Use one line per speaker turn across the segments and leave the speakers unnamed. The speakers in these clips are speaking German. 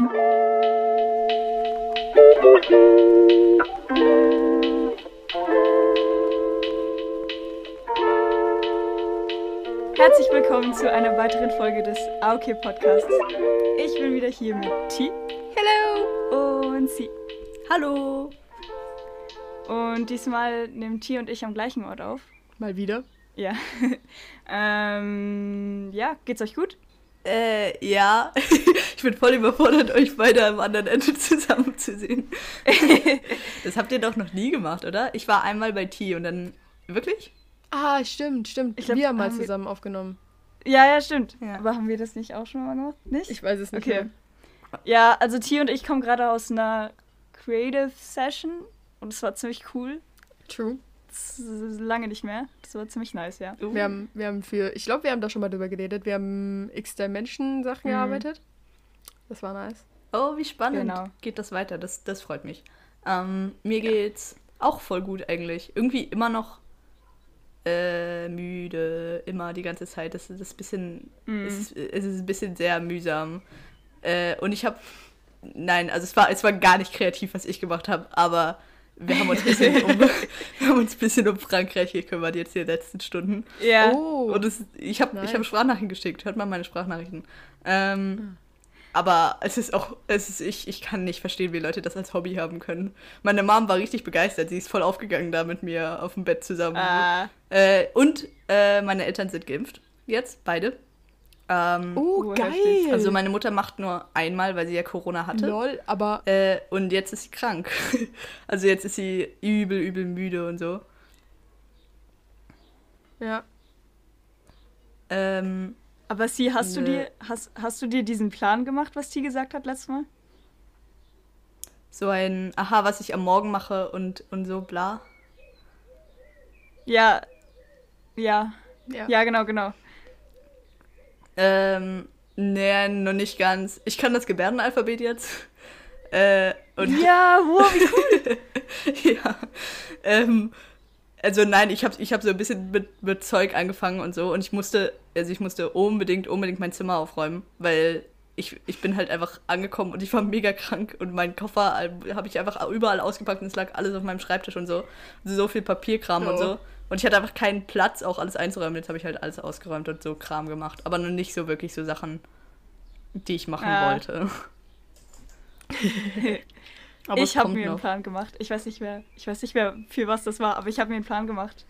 Herzlich willkommen zu einer weiteren Folge des AOK Podcasts. Ich bin wieder hier mit T. Hello! Und Sie.
Hallo!
Und diesmal nehmen T und ich am gleichen Ort auf.
Mal wieder?
Ja. ähm, ja, geht's euch gut?
Äh, ja. ich bin voll überfordert, euch beide am anderen Ende zusammenzusehen. das habt ihr doch noch nie gemacht, oder? Ich war einmal bei T und dann. Wirklich?
Ah, stimmt, stimmt.
Ich glaub,
wir haben mal
haben wir-
zusammen aufgenommen.
Ja, ja, stimmt.
Ja.
Aber haben wir das nicht auch schon mal gemacht? Nicht?
Ich weiß es nicht.
Okay.
mehr.
Ja, also T und ich kommen gerade aus einer Creative Session und es war ziemlich cool.
True.
Lange nicht mehr. Das war ziemlich nice, ja.
Uh.
Wir haben, wir haben für, ich glaube, wir haben da schon mal drüber geredet. Wir haben x Dimension Sachen
Mhm.
gearbeitet. Das war nice.
Oh, wie spannend.
Genau.
Geht das weiter? Das, das freut mich. Ähm, mir geht's auch voll gut eigentlich. Irgendwie immer noch äh, müde, immer die ganze Zeit. Das, das ist ein bisschen,
Mhm.
es, ist, es ist ein bisschen sehr mühsam. Äh, und ich habe, nein, also es war, es war gar nicht kreativ, was ich gemacht habe, aber wir haben uns ein bisschen um, wir haben uns ein bisschen um Frankreich gekümmert jetzt in den letzten Stunden.
Ja.
Oh.
Und es, ich habe ich hab Sprachnachrichten geschickt. Hört mal meine Sprachnachrichten. Ähm,
Hm.
Aber es ist auch, es ist, ich, ich kann nicht verstehen, wie Leute das als Hobby haben können. Meine Mom war richtig begeistert. Sie ist voll aufgegangen da mit mir auf dem Bett zusammen.
Ah.
Äh, und äh, meine Eltern sind geimpft. Jetzt, beide. Ähm,
Oh,
Oh,
geil.
heftig.
also meine Mutter macht nur einmal, weil sie ja Corona hatte.
Lol, aber
Äh, und jetzt ist sie krank. also jetzt ist sie übel, übel müde und so.
ja.
Ähm,
Aber sie, hast du
Nö.
dir, hast, hast du dir diesen Plan gemacht, was T gesagt hat letztes Mal?
so ein, aha, was ich am Morgen mache und, und so bla.
Ja. Ja.
Ja.
Ja, genau, genau.
Ähm, nee, noch nicht ganz. Ich kann das Gebärdenalphabet jetzt. Äh, und
Ja, wow, wie cool.
ja. Ähm, also nein, ich habe ich hab so ein bisschen mit, mit Zeug angefangen und so und ich musste, also ich musste unbedingt, unbedingt mein Zimmer aufräumen, weil ich, ich bin halt einfach angekommen und ich war mega krank und mein Koffer habe ich einfach überall ausgepackt und es lag alles auf meinem Schreibtisch und so. So viel Papierkram und
Oh.
so. Und ich hatte einfach keinen Platz, auch alles einzuräumen. Jetzt habe ich halt alles ausgeräumt und so Kram gemacht. Aber noch nicht so wirklich so Sachen, die ich machen
Ah.
wollte.
Ich habe mir einen
noch.
Plan gemacht. Ich weiß nicht mehr, ich weiß nicht mehr, für was das war, aber ich habe mir einen Plan gemacht.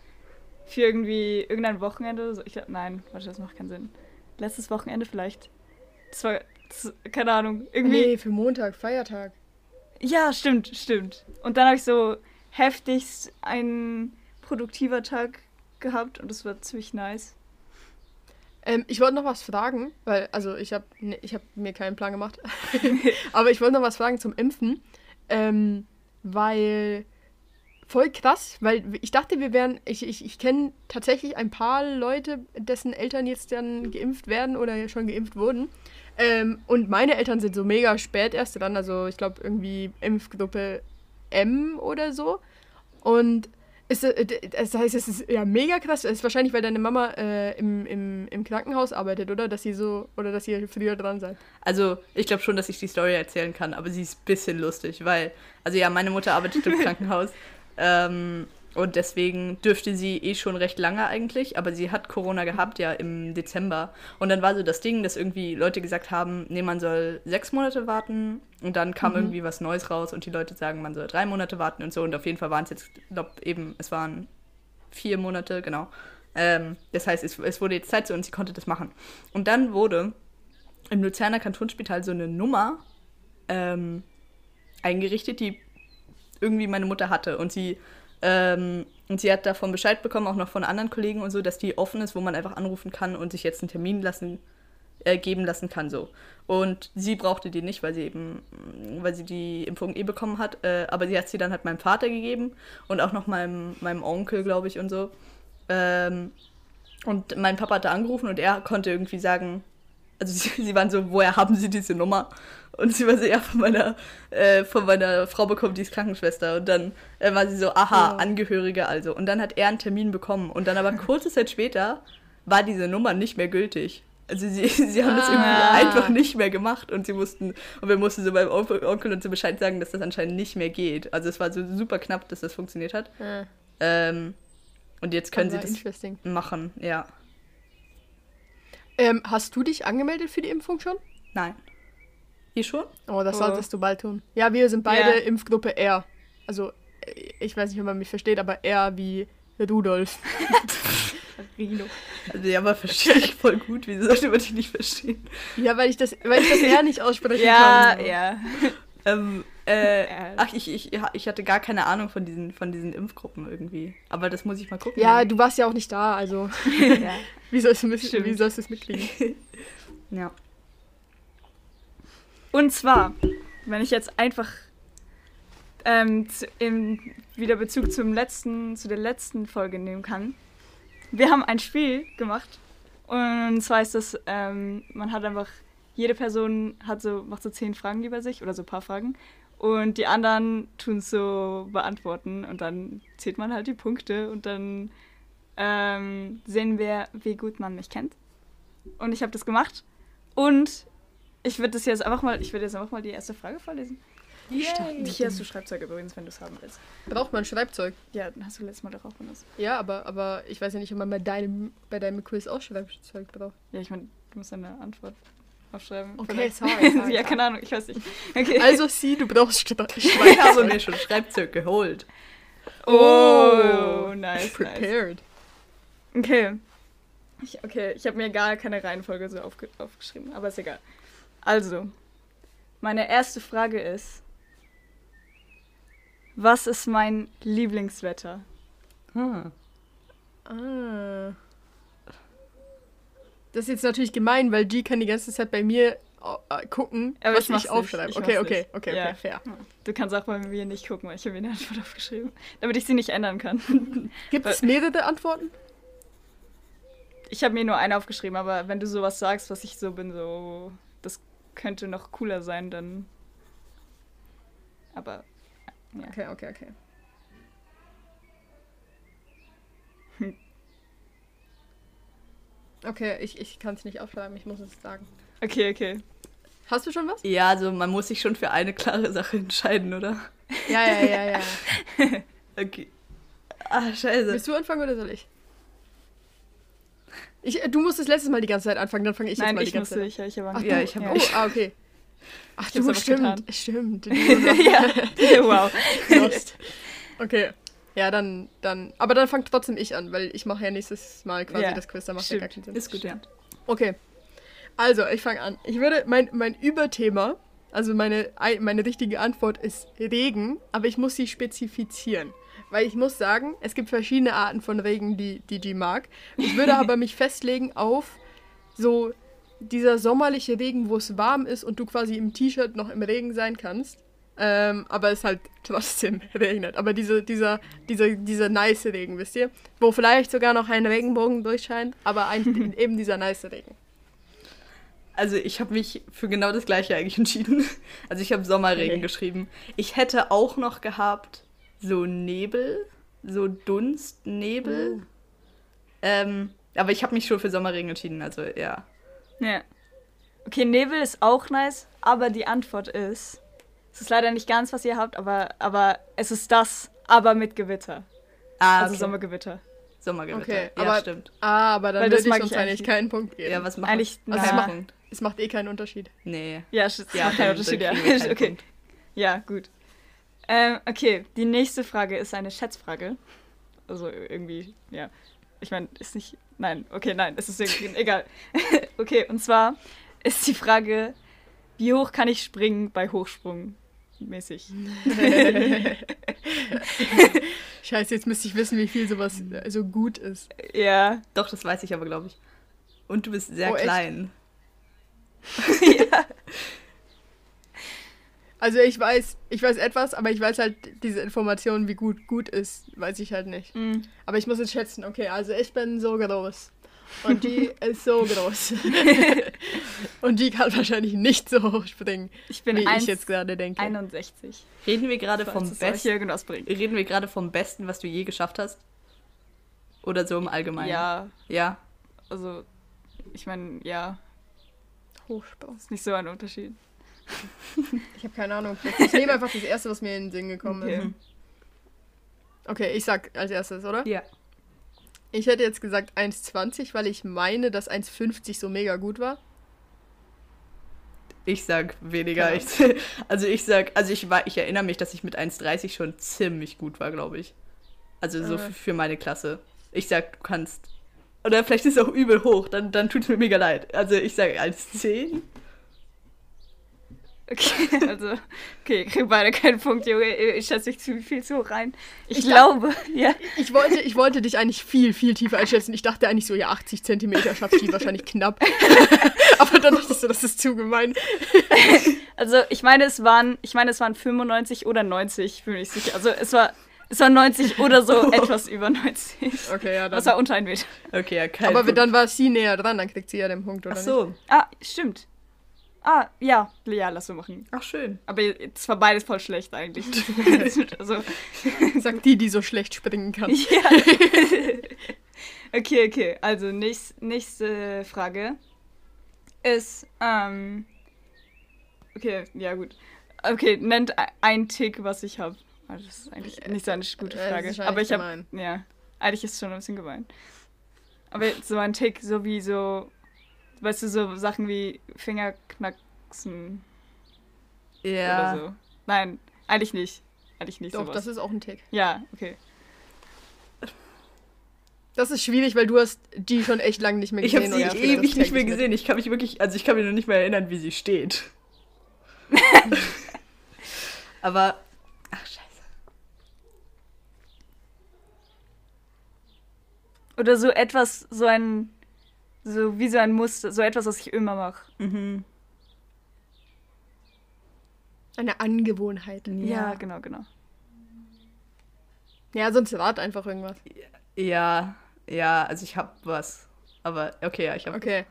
Für irgendwie irgendein Wochenende. oder So. Ich glaube, nein, warte, das macht keinen Sinn. Letztes Wochenende vielleicht. Das war, das, keine Ahnung, irgendwie.
Nee, für Montag, Feiertag.
Ja, stimmt, stimmt. Und dann habe ich so heftigst ein produktiver Tag gehabt und das war ziemlich nice.
Ähm, ich wollte noch was fragen, weil, also ich habe ne, ich hab mir keinen Plan gemacht. Aber ich wollte noch was fragen zum Impfen. Ähm, weil voll krass, weil ich dachte, wir wären, ich, ich, ich kenne tatsächlich ein paar Leute, dessen Eltern jetzt dann geimpft werden oder schon geimpft wurden. Ähm, und meine Eltern sind so mega spät erst dran, also ich glaube irgendwie Impfgruppe M oder so. Und ist, äh, das heißt, es ist ja mega krass. Es ist wahrscheinlich, weil deine Mama äh, im, im, im Krankenhaus arbeitet, oder? Dass sie so, oder dass ihr früher dran seid.
Also, ich glaube schon, dass ich die Story erzählen kann, aber sie ist ein bisschen lustig, weil, also ja, meine Mutter arbeitet im Krankenhaus ähm, und deswegen dürfte sie eh schon recht lange eigentlich, aber sie hat Corona gehabt ja im Dezember und dann war so das Ding, dass irgendwie Leute gesagt haben, nee, man soll sechs Monate warten und dann kam irgendwie was Neues raus und die Leute sagen, man soll drei Monate warten und so und auf jeden Fall waren es jetzt, glaube eben, es waren vier Monate, genau. Ähm, das heißt, es, es wurde jetzt Zeit so und sie konnte das machen. Und dann wurde im Luzerner Kantonsspital so eine Nummer ähm, eingerichtet, die irgendwie meine Mutter hatte. Und sie, ähm, und sie hat davon Bescheid bekommen, auch noch von anderen Kollegen und so, dass die offen ist, wo man einfach anrufen kann und sich jetzt einen Termin lassen, äh, geben lassen kann. so. Und sie brauchte die nicht, weil sie eben, weil sie die Impfung eh bekommen hat. Äh, aber sie hat sie dann halt meinem Vater gegeben und auch noch meinem, meinem Onkel, glaube ich, und so. Ähm, und mein Papa hatte angerufen und er konnte irgendwie sagen, also sie, sie waren so, woher haben Sie diese Nummer? Und sie war so, ja, von meiner, äh, von meiner Frau bekommen, die ist Krankenschwester. Und dann äh, war sie so, aha,
Ja.
Angehörige also. Und dann hat er einen Termin bekommen. Und dann aber kurze Zeit später war diese Nummer nicht mehr gültig. Also sie, sie haben das irgendwie
Ah.
einfach nicht mehr gemacht und sie mussten, und wir mussten so beim Onkel und so Bescheid sagen, dass das anscheinend nicht mehr geht. Also es war so super knapp, dass das funktioniert hat.
Ja,
Ähm, und jetzt können
aber
sie das machen, ja.
Ähm, hast du dich angemeldet für die Impfung schon?
Nein. Ihr schon?
Oh, das
Oh.
solltest du bald tun. Ja, wir sind beide
Ja.
Impfgruppe R. Also, äh, ich weiß nicht, ob man mich versteht, aber R wie Rudolf.
Rino.
Also ja, aber verstehe ich voll gut. Wieso sollte man dich nicht verstehen?
Ja, weil ich das, weil ich das R nicht aussprechen
Ja,
kann.
ja.
Ähm, äh, ach, ich, ich, ich hatte gar keine Ahnung von diesen, von diesen Impfgruppen irgendwie. Aber das muss ich mal gucken.
Ja, du warst ja auch nicht da, also
ja.
wie sollst du, mit,
Stimmt.
wie sollst du es mitkriegen?
Ja.
Und zwar, wenn ich jetzt einfach ähm, zu, im, wieder Bezug zum letzten, zu der letzten Folge nehmen kann. Wir haben ein Spiel gemacht. Und zwar ist das, ähm, man hat einfach, jede Person hat so, macht so zehn Fragen über sich oder so ein paar Fragen. Und die anderen tun es so beantworten. Und dann zählt man halt die Punkte und dann ähm, sehen wir, wie gut man mich kennt. Und ich habe das gemacht. Und ich würde das jetzt einfach mal, ich würde jetzt einfach mal die erste Frage vorlesen.
Yay.
Hier hast du Schreibzeug übrigens, wenn du es haben willst.
Braucht man Schreibzeug?
Ja, dann hast du letztes Mal doch auch benutzt.
Ja, aber, aber ich weiß ja nicht, ob man bei deinem, bei deinem Quiz auch Schreibzeug braucht.
Ja, ich meine, du musst deine Antwort aufschreiben.
Okay,
Vielleicht.
sorry, sorry,
ja, keine Ahnung, ich weiß nicht. Okay.
Also sie, du brauchst Schre-
Ich habe
Schreibzeug.
mir schon Schreibzeug geholt.
oh, nice, nice.
Prepared.
Okay. Ich, okay, ich habe mir gar keine Reihenfolge so aufge aufgeschrieben, aber ist egal. Also, meine erste Frage ist, was ist mein Lieblingswetter?
Hm.
Ah. Das ist jetzt natürlich gemein, weil G kann die ganze Zeit bei mir äh, gucken,
Aber
was
ich
ich
nicht,
aufschreibe. Okay, okay, okay,
Ja.
okay, fair.
Du kannst auch bei mir nicht gucken, weil ich habe mir eine Antwort aufgeschrieben, damit ich sie nicht ändern kann.
Gibt es mehrere Antworten?
Ich habe mir nur eine aufgeschrieben, aber wenn du sowas sagst, was ich so bin, so, das könnte noch cooler sein, dann. Aber. Ja.
Okay, okay, okay.
Hm.
Okay, ich, ich kann es nicht aufschreiben, ich muss es sagen.
Okay, okay.
Hast du schon was?
Ja, also man muss sich schon für eine klare Sache entscheiden, oder?
Ja, ja, ja, ja.
Okay. Ah, scheiße.
Willst du anfangen oder soll ich? ich? äh, Du musst das letztes Mal die ganze Zeit anfangen, dann fange ich jetzt
Nein,
mal die
ich
ganze
musste,
Zeit
ich, ich habe
Ach,
Ja, ich hab
Oh,
auch.
ah, okay. Ach
Ich
du, stimmt,
getan.
stimmt.
ja. wow.
Lost. Okay. Ja, dann, dann. Aber dann fang trotzdem ich an, weil ich mache ja nächstes Mal quasi
Ja,
das Quiz, da macht ja gar keinen Sinn.
Ist gut, ja.
Okay. Also, ich fange an. Ich würde, mein, mein Überthema, also meine, ei- meine richtige Antwort ist Regen, aber ich muss sie spezifizieren. Weil ich muss sagen, es gibt verschiedene Arten von Regen, die, die mag. Ich würde aber mich festlegen auf so dieser sommerliche Regen, wo es warm ist und du quasi im T-Shirt noch im Regen sein kannst. Ähm, aber es halt trotzdem regnet. Aber diese, dieser, dieser, dieser nice Regen, wisst ihr? Wo vielleicht sogar noch ein Regenbogen durchscheint, aber ein, eben dieser nice Regen.
Also ich habe mich für genau das gleiche eigentlich entschieden. Also ich habe Sommerregen
Okay.
geschrieben. Ich hätte auch noch gehabt so Nebel, so Dunst, Nebel. Ähm, aber ich habe mich schon für Sommerregen entschieden, also ja.
Ja. Okay, Nebel ist auch nice, aber die Antwort ist. Es ist leider nicht ganz, was ihr habt, aber, aber es ist das, aber mit Gewitter.
Ah,
Also
okay.
Sommergewitter.
Sommergewitter.
Okay,
ja,
aber-
stimmt.
Ah, aber dann
Weil
würde ich uns
ich
eigentlich
eigentlich
keinen Punkt geben.
Ja, was macht
Eigentlich,
was
Also es macht- Es macht eh keinen Unterschied.
Nee.
Ja, es
Ja,
macht keinen Unterschied. Ja.
wir keinen
okay.
Punkt.
Ja, gut. Ähm, okay, die nächste Frage ist eine Schätzfrage. Also irgendwie, ja. Ich meine, ist nicht. Nein, okay, nein, es ist irgendwie, egal. okay, und zwar ist die Frage, wie hoch kann ich springen bei Hochsprung mäßig?
Scheiße, jetzt müsste ich wissen, wie viel sowas so gut ist.
Ja.
Doch, das weiß ich aber, glaube ich. Und du bist sehr
Oh,
klein.
ja.
Also ich weiß, ich weiß etwas, aber ich weiß halt diese Information, wie gut gut ist, weiß ich halt nicht.
Mm.
Aber ich muss jetzt schätzen, okay, also ich bin so groß. Und die ist so groß. und die kann wahrscheinlich nicht so hoch springen,
Ich bin
wie
eins-
ich jetzt gerade denke.
61.
Reden wir gerade vom Besten? Reden wir gerade vom Besten, was du je geschafft hast? Oder so im Allgemeinen?
Ja,
Ja.
also, ich meine, ja,
Hochsprung.
ist nicht so ein Unterschied.
Ich habe keine Ahnung. Ich nehme einfach das erste, was mir in den Sinn gekommen ist.
Okay.
Okay, ich sag als erstes, oder?
Ja.
Ich hätte jetzt gesagt 1,20, weil ich meine, dass 1,50 so mega gut war.
Ich sag weniger. Ich, also ich sag, also ich war, ich erinnere mich, dass ich mit 1,30 schon ziemlich gut war, glaube ich. Also so f- für meine Klasse. Ich sag, du kannst. Oder vielleicht ist es auch übel hoch, dann, dann tut es mir mega leid. Also ich sag 1,10.
Okay, also, okay, ich krieg beide keinen Punkt, Junge. Ich schätze mich zu viel zu hoch rein. Ich,
Ich
glaube, ja.
Ich wollte, ich wollte dich eigentlich viel, viel tiefer einschätzen. Ich dachte eigentlich so, ja, 80 Zentimeter schafft die wahrscheinlich knapp. Aber dann dachte ich so, das ist zu gemein.
Also, ich meine, es waren, ich meine, es waren 95 oder 90, bin ich sicher. Also, es war, es war 90 oder so etwas über 90.
Okay, ja,
Das
dann.
war unter ein Meter.
Okay, ja, kein
Aber
Punkt.
dann war sie näher dran, dann kriegt sie ja den Punkt, oder
Ach so.
Ah, stimmt. Ah, ja, ja, lass so machen.
Ach schön.
Aber es war beides voll schlecht eigentlich. also?
Sagt die, die so schlecht springen kann.
ja. okay, okay. Also, nächst, nächste Frage ist, ähm, okay, ja gut. Okay, nennt ein Tick, was ich habe. Das ist eigentlich nicht so eine gute
Äh,
Frage.
ist
Aber ich habe, ja, eigentlich ist es schon ein bisschen gemein. Aber so ein Tick, so wie so, weißt du, so Sachen wie Fingerknacksen
Ja.
oder so. Nein, eigentlich nicht. Eigentlich nicht
Doch,
sowas.
das ist auch ein Tick.
ja, okay.
Das ist schwierig, weil du hast die schon echt lange nicht mehr
Ich
gesehen.
habe sie
ich krieg das
ewig nicht mehr gesehen. Ich kann mich wirklich, also ich kann mich noch nicht mehr erinnern, wie sie steht. Aber, ach scheiße.
Oder so etwas, so ein, so wie so ein Muster, so etwas, was ich immer mache.
Mhm.
Eine Angewohnheit.
Ja. genau, genau.
Ja, sonst rat einfach irgendwas.
Ja, ja, also ich habe was. Aber okay, ja, ich habe.
Okay.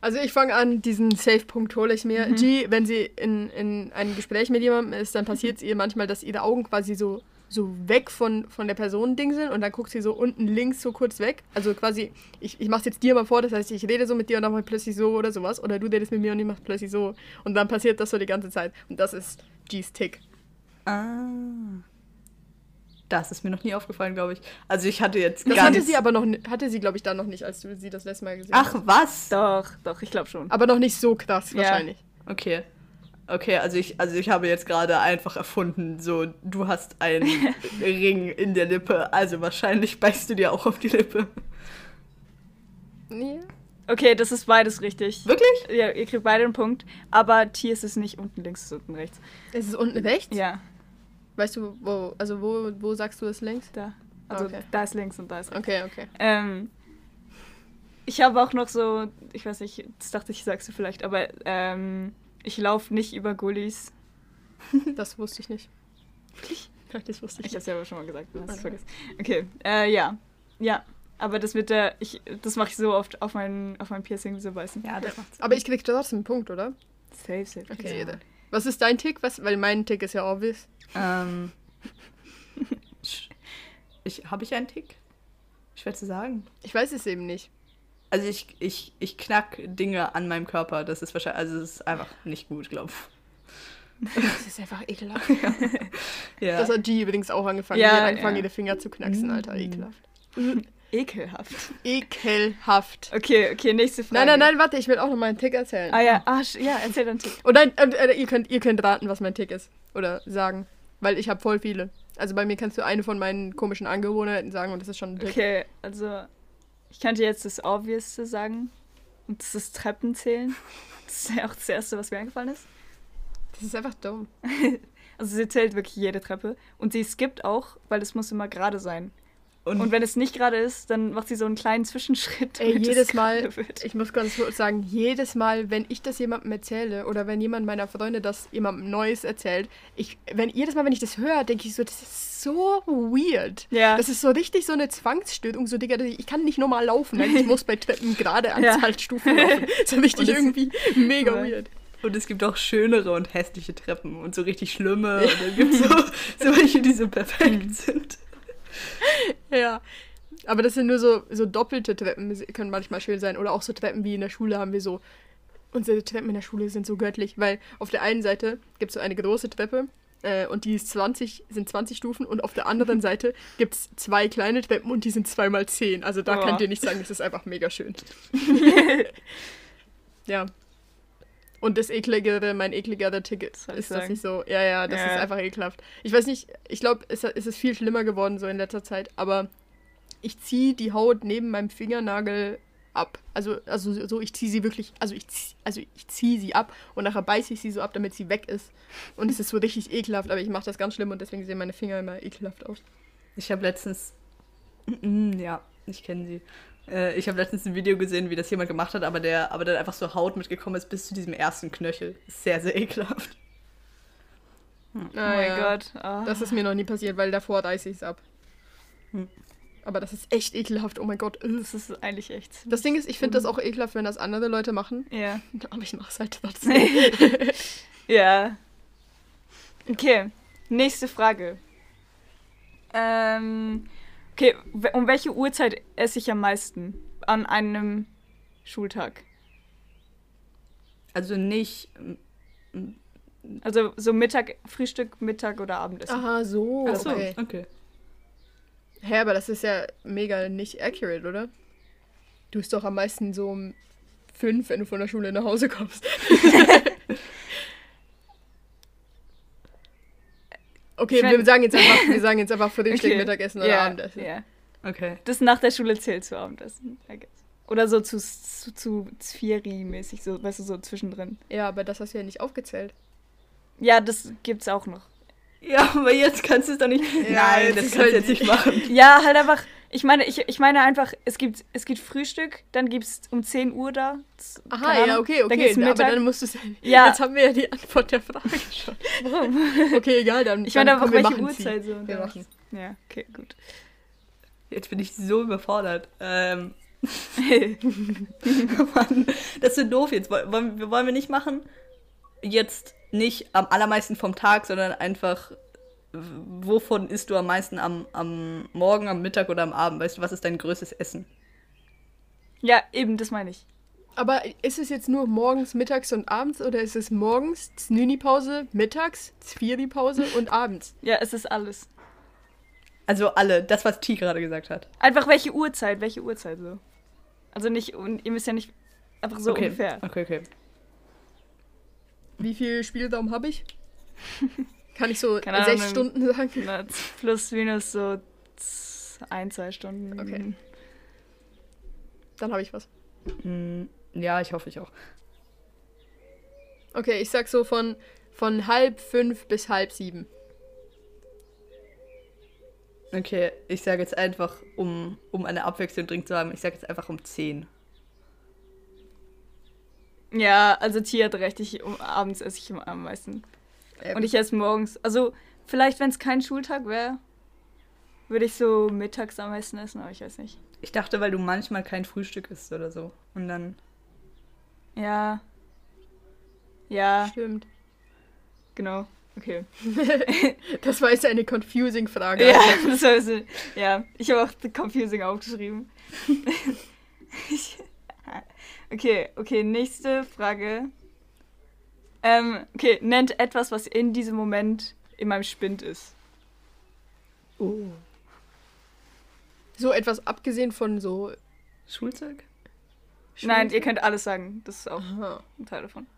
Also ich fange an, diesen Safe-Punkt hole ich mir. G, wenn sie in, in einem Gespräch mit jemandem ist, dann passiert es ihr manchmal, dass ihre Augen quasi so, so weg von, von der Person Ding sind und dann guckt sie so unten links so kurz weg. Also quasi, ich, ich mach's jetzt dir mal vor, das heißt, ich rede so mit dir und dann mach ich plötzlich so oder sowas. Oder du redest mit mir und ich mach plötzlich so. Und dann passiert das so die ganze Zeit. Und das ist G's Tick.
Ah. Das ist mir noch nie aufgefallen, glaube ich. Also ich hatte jetzt
Das
gar
hatte
nichts.
sie aber noch, hatte sie, glaube ich, dann noch nicht, als du sie das letzte Mal gesehen
Ach,
hast.
was?
Doch, doch, ich glaube schon.
Aber noch nicht so krass,
Ja.
wahrscheinlich.
Okay. Okay, also ich, also ich habe jetzt gerade einfach erfunden, so, du hast einen Ring in der Lippe, also wahrscheinlich beißt du dir auch auf die Lippe.
Ja.
Okay, das ist beides richtig.
Wirklich?
Ja, ihr kriegt beide einen Punkt. Aber T ist es nicht unten links, es ist unten rechts.
Ist es unten rechts?
Ja,
Weißt du, wo, also wo, wo sagst du es links?
da. Also
Okay.
da ist links und da ist rechts.
Okay, okay.
Ähm, ich habe auch noch so, ich weiß nicht, das dachte ich, sagst du vielleicht, aber ähm, ich laufe nicht über Gullis.
Das wusste ich nicht. Ja, das wusste ich
Ich habe es ja aber schon mal gesagt, du hast es
Okay.
vergessen. Okay, äh, ja. Ja, aber das mit der, ich, das mache ich so oft auf mein, auf mein Piercing so beißen.
Ja, das macht's.
Aber ich krieg trotzdem einen Punkt, oder?
Safe, safe.
Okay.
Ja.
Was ist dein Tick? Was, weil mein Tick ist ja obvious.
Ähm. Ich, habe ich einen Tick? Schwer zu sagen.
Ich weiß es eben nicht.
Also ich, ich, ich knack Dinge an meinem Körper. Das ist wahrscheinlich, also es ist einfach nicht gut, glaube
Das ist einfach ekelhaft.
ich. Ja.
Das hat G übrigens auch angefangen.
Ja,
die hat angefangen,
ja.
ihre Finger zu knacksen, Alter.
Mm.
Ekelhaft.
Ekelhaft.
Ekelhaft.
Okay, okay, nächste Frage.
Nein, nein, nein, warte, ich will auch noch mal einen Tick erzählen.
Ah ja, ah, sch- ja, erzähl dann Tick.
Und nein, äh, äh, ihr, könnt, ihr könnt raten, was mein Tick ist. Oder sagen. Weil ich habe voll viele. Also bei mir kannst du eine von meinen komischen Angewohnheiten sagen und das ist schon ein Tick.
Okay, also ich könnte jetzt das Obviousste sagen. Und das ist Treppenzählen. Das ist ja auch das Erste, was mir eingefallen ist.
Das ist einfach dumm.
Also sie zählt wirklich jede Treppe. Und sie skippt auch, weil es muss immer gerade sein.
Und,
Und wenn es nicht gerade ist, dann macht sie so einen kleinen Zwischenschritt.
Ey, jedes Mal, ich muss ganz kurz sagen, jedes Mal, wenn ich das jemandem erzähle oder wenn jemand meiner Freunde das jemandem Neues erzählt, ich, wenn, jedes Mal, wenn ich das höre, denke ich so, das ist so weird.
Ja.
Das ist so richtig so eine Zwangsstörung, so, Digga, ich kann nicht normal laufen, nein, ich muss bei Treppen gerade Anzahl Stufen laufen. So richtig
Und es-
irgendwie mega
Ja.
weird.
und es gibt auch schönere und hässliche Treppen und so richtig schlimme. Und dann gibt es so, so welche, die so perfekt sind.
Ja. Aber das sind nur so, so doppelte Treppen, können manchmal schön sein. Oder auch so Treppen wie in der Schule haben wir so. Unsere Treppen in der Schule sind so göttlich, weil auf der einen Seite gibt es so eine große Treppe äh, und die ist 20, sind 20 Stufen und auf der anderen Seite gibt es zwei kleine Treppen und die sind zweimal 10. Also da
Oh.
könnt ihr nicht sagen, das ist einfach mega schön. ja. Und das ekligere, mein ekligerer Ticket ist, dass
sagen?
ich so, ja, ja, das
Ja.
ist einfach ekelhaft. Ich weiß nicht, ich glaube, es, es ist viel schlimmer geworden so in letzter Zeit, aber ich ziehe die Haut neben meinem Fingernagel ab. Also, also so, ich ziehe sie wirklich, also ich, zieh- also ich ziehe sie ab und nachher beiße ich sie so ab, damit sie weg ist. Und es ist so richtig ekelhaft, aber ich mache das ganz schlimm und deswegen sehen meine Finger immer ekelhaft aus.
Ich habe letztens. Mm, Ja, ich kenne sie. Äh, ich habe letztens ein Video gesehen, wie das jemand gemacht hat, aber der, aber dann einfach so Haut mitgekommen ist bis zu diesem ersten Knöchel. Sehr, sehr ekelhaft.
Oh mein Gott. ah.
Das ist mir noch nie passiert, weil davor reiße ich es ab.
Hm.
Aber das ist echt ekelhaft, oh mein Gott.
Das ist eigentlich echt.
Das Ding ist, ich finde das auch ekelhaft, wenn das andere Leute machen.
Ja.
Aber ich mache es halt trotzdem.
Ja. Okay, nächste Frage. Ähm, okay, um welche Uhrzeit esse ich am meisten an einem Schultag?
Also nicht.
Also so Mittag, Frühstück, Mittag oder Abendessen.
Aha, so.
Achso,
Okay.
okay.
Hä, aber das ist ja mega nicht accurate, oder? Du bist doch am meisten so um fünf, wenn du von der Schule nach Hause kommst. okay, wir sagen jetzt einfach, wir sagen jetzt einfach Frühstück,
Okay.
Mittagessen oder
Ja,
Abendessen.
Ja.
Okay.
Das nach der Schule zählt zu Abendessen, I guess. Oder so zu, zu, zu Zvieri-mäßig, so, weißt du, so zwischendrin.
Ja, aber das hast du ja nicht aufgezählt.
Ja, das gibt's auch noch.
Ja, aber jetzt kannst du es doch nicht.
Ja,
Nein, das kannst du jetzt nicht machen.
Ja, halt einfach. Ich meine, ich, ich meine einfach, es gibt, es gibt Frühstück, dann gibt's um 10 Uhr da.
Aha, ja,
Ahnung,
okay,
Dann
okay. Aber dann musst du es.
Ja.
Jetzt haben wir ja die Antwort der Frage schon.
Warum?
Okay, egal, dann.
Ich meine
dann, komm,
welche
machen sie.
Uhrzeit so.
Wir machen.
Ja, okay, gut.
Jetzt bin ich so überfordert. Ähm. Mann, das ist so doof jetzt. Woll- Wollen, wir- wollen wir nicht machen? Jetzt nicht am allermeisten vom Tag, sondern einfach, wovon isst du am meisten am, am Morgen, am Mittag oder am Abend? Weißt du, was ist dein größtes Essen?
Ja, eben, das meine ich.
Aber ist es jetzt nur morgens, mittags und abends oder ist es morgens, Znüni-Pause, mittags, Zviri-Pause und abends?
Ja, es ist alles.
Also alle, das, was T gerade gesagt hat.
Einfach welche Uhrzeit, welche Uhrzeit so. Also nicht, und ihr müsst ja nicht einfach so
okay.
ungefähr.
Okay, okay.
Wie viel Spielraum habe ich? Kann ich so
Keine
sechs
Ahnung.
Stunden sagen?
Na, plus, minus so ein, zwei Stunden.
Okay. Dann habe ich was.
Hm, ja, ich hoffe, ich auch.
Okay, ich sag so von, von halb fünf bis halb sieben.
Okay, ich sage jetzt einfach, um, um eine Abwechslung drin zu haben, ich sage jetzt einfach um 10.
Ja, also Tia hat recht, ich, um, abends esse ich immer am meisten.
Ähm,
Und ich esse morgens. Also, vielleicht, wenn es kein Schultag wäre, würde ich so mittags am meisten essen, aber ich weiß nicht.
Ich dachte, weil du manchmal kein Frühstück isst oder so. Und dann.
Ja. Ja,
Stimmt.
genau. Okay.
Das war jetzt eine confusing Frage.
Ja, das war so, ja, ich habe auch the confusing aufgeschrieben. Okay, okay, nächste Frage. Ähm, okay, nennt etwas, was in diesem Moment in meinem Spind ist.
Oh. So etwas abgesehen von so.
Schulzeug?
Nein, ihr könnt alles sagen. Das ist auch
Aha.
ein Teil davon.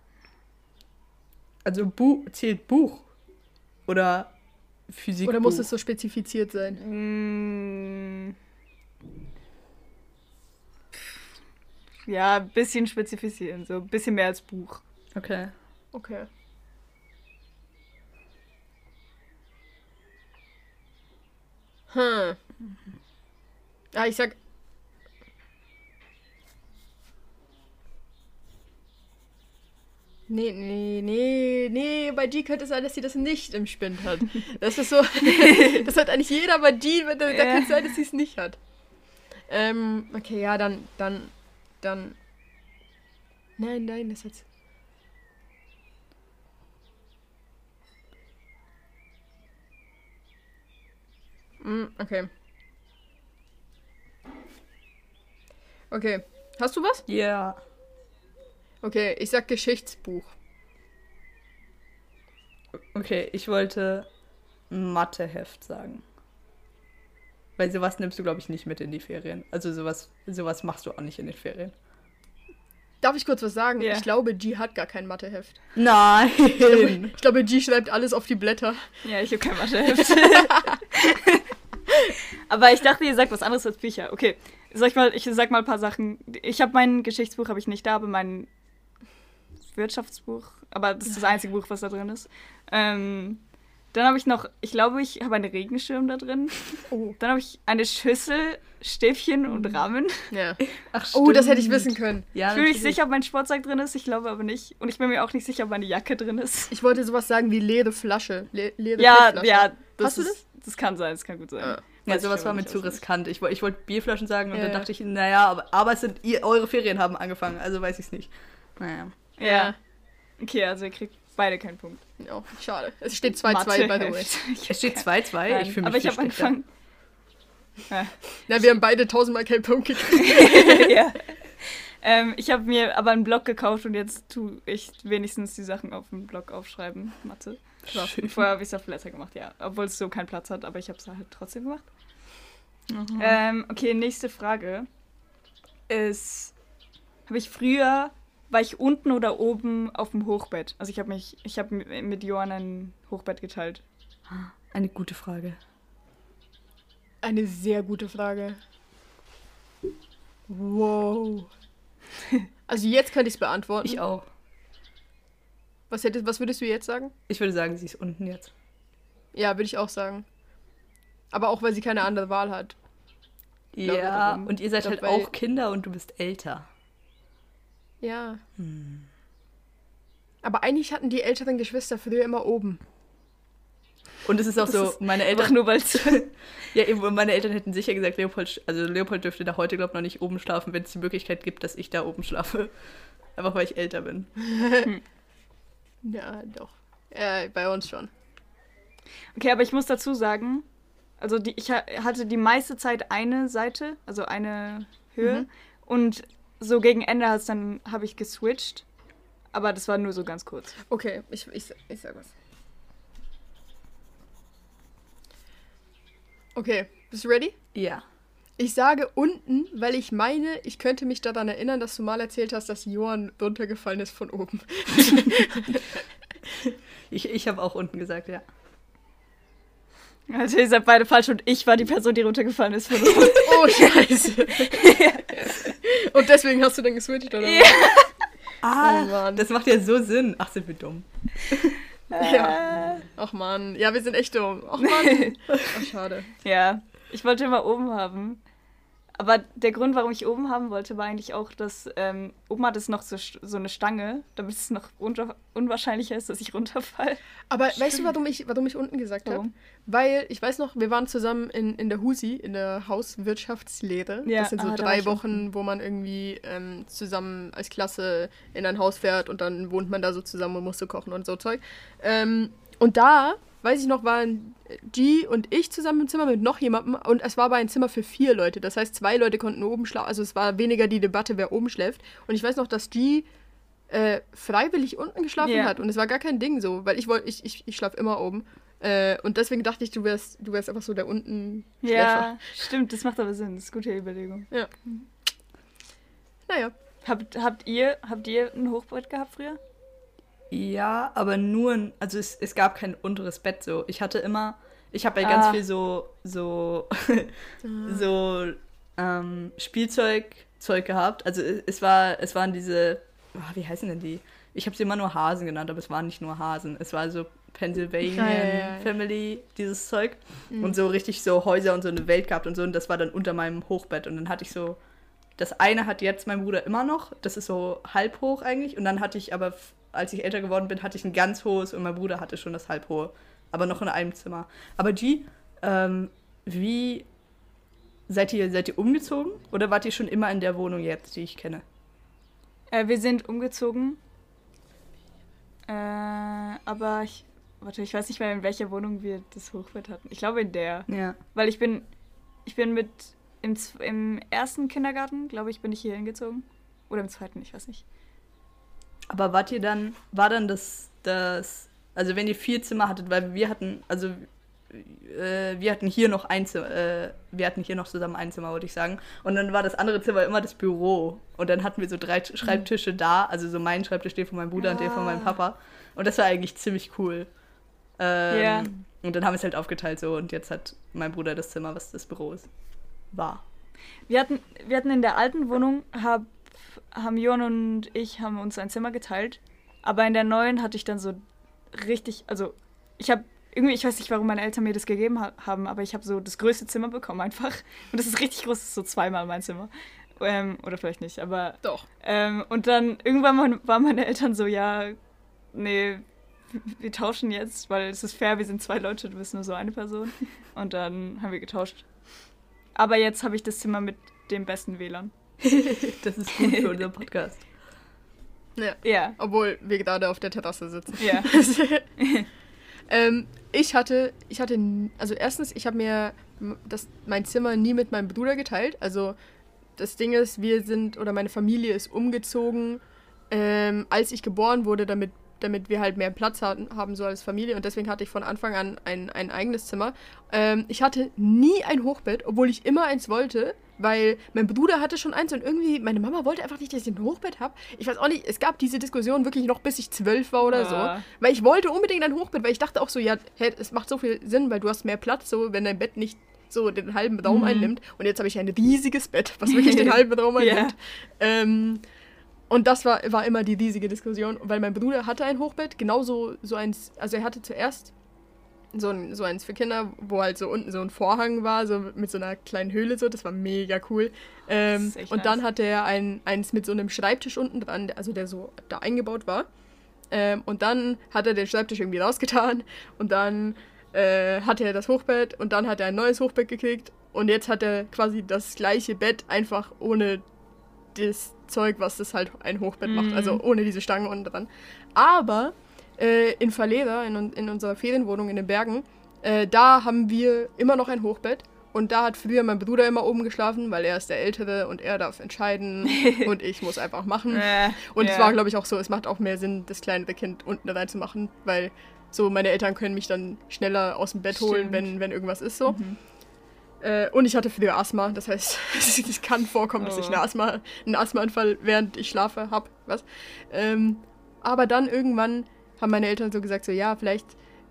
Also Bu zählt Buch. Oder Physik.
Oder muss es so spezifiziert sein?
Mm. Ja, ein bisschen spezifizieren, so ein bisschen mehr als Buch.
Okay.
Okay. Hm. Ah, ich sag. Nee, nee, nee, nee, bei G könnte es sein, dass sie das nicht im Spind hat. Das ist so. das hat eigentlich jeder bei G, da, da
Ja.
könnte es sein, dass sie es nicht hat. Ähm, okay, ja, dann, dann, dann. Nein, nein, das hat Mm, okay. Okay. Hast du was?
Ja.
Okay, ich sag Geschichtsbuch.
Okay, ich wollte Matheheft sagen. Weil sowas nimmst du, glaube ich, nicht mit in die Ferien. Also sowas, sowas machst du auch nicht in den Ferien.
Darf ich kurz was sagen?
Ja.
Ich glaube, G hat gar kein Matheheft.
Nein!
Ich glaube, G schreibt alles auf die Blätter.
Ja, ich habe kein Matheheft. Aber ich dachte, ihr sagt was anderes als Bücher. Okay, soll ich mal, ich sag mal ein paar Sachen. Ich habe mein Geschichtsbuch habe ich nicht da, aber mein Wirtschaftsbuch. Aber das ist das einzige Buch, was da drin ist. Ähm, dann habe ich noch, ich glaube, ich habe einen Regenschirm da drin.
Oh.
Dann habe ich eine Schüssel, Stäbchen und Rahmen.
Ja.
Ach,
Oh, das hätte ich
stimmt.
wissen können.
Ja,
Ich bin mir nicht
natürlich.
sicher, ob mein Sportsack drin ist. Ich glaube aber nicht. Und ich bin mir auch nicht sicher, ob meine Jacke drin ist.
Ich wollte sowas sagen wie leere Flasche. Le leere
Ja,
PET-Flasche.
ja. Das
Hast du
ist, Das kann sein, das kann gut sein.
Ja,
ich
sowas war mir zu riskant. Ich, ich wollte Bierflaschen sagen und
Ja,
dann
ja.
dachte ich, naja, aber, aber es sind ihr, eure Ferien haben angefangen, also weiß ich es nicht. Naja.
Ja. Okay, also ihr kriegt beide keinen Punkt.
Ja, schade. Es steht 2-2, by the way.
Es steht
hab
2-2.
keinen-
Ich fühle mich
Aber ich habe angefangen. Ja.
Na, wir haben beide tausendmal keinen Punkt gekriegt.
ja. Ähm, ich habe mir aber einen Blog gekauft und jetzt tue ich wenigstens die Sachen auf dem Blog aufschreiben. Mathe.
Schön.
Vorher habe ich es auf Blätter gemacht, ja. Obwohl es so keinen Platz hat, aber ich habe es halt trotzdem gemacht.
Mhm.
Ähm, okay, nächste Frage ist: Habe ich früher, war ich unten oder oben auf dem Hochbett? Also ich habe mich, ich habe mit Johann ein Hochbett geteilt.
Eine gute Frage.
Eine sehr gute Frage. Wow. Also jetzt könnte ich es beantworten.
Ich auch.
Was, hättest, was würdest du jetzt sagen?
Ich würde sagen, sie ist unten jetzt.
Ja, würde ich auch sagen. Aber auch, weil sie keine andere Wahl hat.
Ja,
darum.
und ihr seid halt
glaub, weil-
auch Kinder und du bist älter.
Ja.
Hm.
Aber eigentlich hatten die älteren Geschwister früher immer oben.
Und es ist auch
Das
so,
ist
meine Eltern,
nur weil
ja, eben, meine Eltern hätten sicher gesagt, Leopold, also Leopold dürfte da heute, glaube ich, noch nicht oben schlafen, wenn es die Möglichkeit gibt, dass ich da oben schlafe. Einfach weil ich älter bin.
Ja, doch. Äh, bei uns schon.
Okay, aber ich muss dazu sagen, also die, ich ha- hatte die meiste Zeit eine Seite, also eine Höhe.
Mhm.
Und so gegen Ende hat's dann habe ich geswitcht. Aber das war nur so ganz kurz.
Okay, ich, ich, ich sag was. Okay, bist du ready?
Ja.
Ich sage unten, weil ich meine, ich könnte mich daran erinnern, dass du mal erzählt hast, dass Johann runtergefallen ist von oben.
Ich, ich habe auch unten gesagt, ja.
Also ihr seid beide falsch und ich war die Person, die runtergefallen ist. Von oben.
Oh, scheiße. Und deswegen hast du dann geswitcht, oder?
Ja.
Ah,
Oh Mann.
das macht ja so Sinn. Ach, sind wir dumm.
Ja. Ach man, ja, wir sind echt dumm. Ach man. Ach, schade.
ja, ich wollte immer oben haben. Aber der Grund, warum ich oben haben wollte, war eigentlich auch, dass ähm, oben hat es noch so, so eine Stange, damit es noch unwahrscheinlicher ist, dass ich runterfall.
Aber weißt du, warum ich, warum ich unten gesagt habe? Weil, ich weiß noch, wir waren zusammen in, in der HUSI, in der Hauswirtschaftslehre.
Ja,
das sind so
ah,
drei. Wochen, wo man irgendwie ähm, zusammen als Klasse in ein Haus fährt und dann wohnt man da so zusammen und muss so kochen und so Zeug. Ähm, und da, weiß ich noch, waren G und ich zusammen im Zimmer mit noch jemandem und es war aber ein Zimmer für vier Leute. Das heißt, zwei Leute konnten oben schlafen. Also es war weniger die Debatte, wer oben schläft. Und ich weiß noch, dass G äh, freiwillig unten geschlafen
Ja.
hat. Und es war gar kein Ding so, weil ich wollte, ich, ich, ich schlafe immer oben. Äh, und deswegen dachte ich, du wärst, du wärst einfach so der unten Schläfer.
Ja, stimmt, das macht aber Sinn. Das ist eine gute Überlegung.
Naja.
Habt, habt, ihr, habt ihr ein Hochbett gehabt früher?
Ja, aber nur, ein- also es, es gab kein unteres Bett so. Ich hatte immer, ich habe ja ganz
Ah.
viel so, so, so ähm, Spielzeug Zeug gehabt. Also es, war, es waren diese, ah, wie heißen denn die? Ich habe sie immer nur Hasen genannt, aber es waren nicht nur Hasen. Es war so Pennsylvanian
Ja, ja.
Family, dieses Zeug.
Mhm.
Und so richtig so Häuser und so eine Welt gehabt und so. Und das war dann unter meinem Hochbett. Und dann hatte ich so, das eine hat jetzt mein Bruder immer noch. Das ist so halb hoch eigentlich. Und dann hatte ich aber, als ich älter geworden bin, hatte ich ein ganz hohes und mein Bruder hatte schon das halb hohe. Aber noch in einem Zimmer. Aber G, ähm, wie seid ihr, seid ihr umgezogen? Oder wart ihr schon immer in der Wohnung jetzt, die ich kenne?
Äh, wir sind umgezogen. Äh, aber ich. Warte, ich weiß nicht mehr, in welcher Wohnung wir das Hochbett hatten. Ich glaube in der.
Ja.
Weil ich bin. Ich bin mit im, im ersten Kindergarten, glaube ich, bin ich hier hingezogen. Oder im zweiten, ich weiß nicht.
Aber wart ihr dann, war dann das, das, also wenn ihr vier Zimmer hattet, weil wir hatten, also äh, wir hatten hier noch ein Zimmer, äh, wir hatten hier noch zusammen ein Zimmer, würde ich sagen. Und dann war das andere Zimmer immer das Büro. Und dann hatten wir so drei Schreibtische da, also so mein Schreibtisch, der von meinem Bruder und der von meinem Papa. Und das war eigentlich ziemlich cool. Ähm,
Ja.
Und dann haben wir es halt aufgeteilt so und jetzt hat mein Bruder das Zimmer, was das Büro ist. War.
Wir hatten, wir hatten in der alten Wohnung, hab, haben Jon und ich haben uns ein Zimmer geteilt. Aber in der neuen hatte ich dann so richtig, also ich habe irgendwie, ich weiß nicht, warum meine Eltern mir das gegeben ha haben, aber ich habe so das größte Zimmer bekommen einfach. Und das ist richtig groß, das ist so zweimal mein Zimmer. Ähm, oder vielleicht nicht, aber.
Doch.
Ähm, und dann irgendwann mal waren meine Eltern so, ja, nee, wir tauschen jetzt, weil es ist fair, wir sind zwei Leute, du bist nur so eine Person. Und dann haben wir getauscht. Aber jetzt habe ich das Zimmer mit dem besten WLAN.
Das ist gut für unseren Podcast.
Ja.
Ja,
Obwohl wir gerade auf der Terrasse sitzen.
ja.
ähm, ich hatte, ich hatte, also erstens, ich habe mir das, mein Zimmer nie mit meinem Bruder geteilt. Also das Ding ist, wir sind, oder meine Familie ist umgezogen, ähm, als ich geboren wurde, damit, damit wir halt mehr Platz hatten, haben, so als Familie. Und deswegen hatte ich von Anfang an ein, ein eigenes Zimmer. Ähm, ich hatte nie ein Hochbett, obwohl ich immer eins wollte. Weil mein Bruder hatte schon eins und irgendwie, meine Mama wollte einfach nicht, dass ich ein Hochbett habe. Ich weiß auch nicht, es gab diese Diskussion wirklich noch bis ich zwölf war oder so.
Ah.
Weil ich wollte unbedingt ein Hochbett, weil ich dachte auch so, ja, hä, es macht so viel Sinn, weil du hast mehr Platz, so wenn dein Bett nicht so den halben Raum
Mhm.
einnimmt. Und jetzt habe ich ein riesiges Bett, was wirklich den halben Raum einnimmt. Ähm, und das war, war immer die riesige Diskussion, weil mein Bruder hatte ein Hochbett, genauso so eins, also er hatte zuerst so, ein, so eins für Kinder, wo halt so unten so ein Vorhang war, so mit so einer kleinen Höhle so, das war mega cool. Ähm, und dann
nice.
hatte er ein, eins mit so einem Schreibtisch unten dran, also der so da eingebaut war. Ähm, und dann hat er den Schreibtisch irgendwie rausgetan und dann äh, hatte er das Hochbett und dann hat er ein neues Hochbett gekriegt und jetzt hat er quasi das gleiche Bett einfach ohne das Zeug, was das halt ein Hochbett macht,
Mhm.
also ohne diese Stangen unten dran. Aber äh, in Verleda, in, in unserer Ferienwohnung in den Bergen, äh, da haben wir immer noch ein Hochbett. Und da hat früher mein Bruder immer oben geschlafen, weil er ist der Ältere und er darf entscheiden und ich muss einfach machen.
Äh,
Und
ja.
es war, glaube ich, auch so, es macht auch mehr Sinn, das kleinere Kind unten reinzumachen, weil so meine Eltern können mich dann schneller aus dem Bett holen,
Stimmt.
wenn, wenn irgendwas ist so.
Mhm.
Äh, und ich hatte früher Asthma, das heißt, es kann vorkommen, dass ich
Oh.
eine Asthma, einen Asthmaanfall während ich schlafe habe, was. Ähm, aber dann irgendwann haben meine Eltern so gesagt, so ja, vielleicht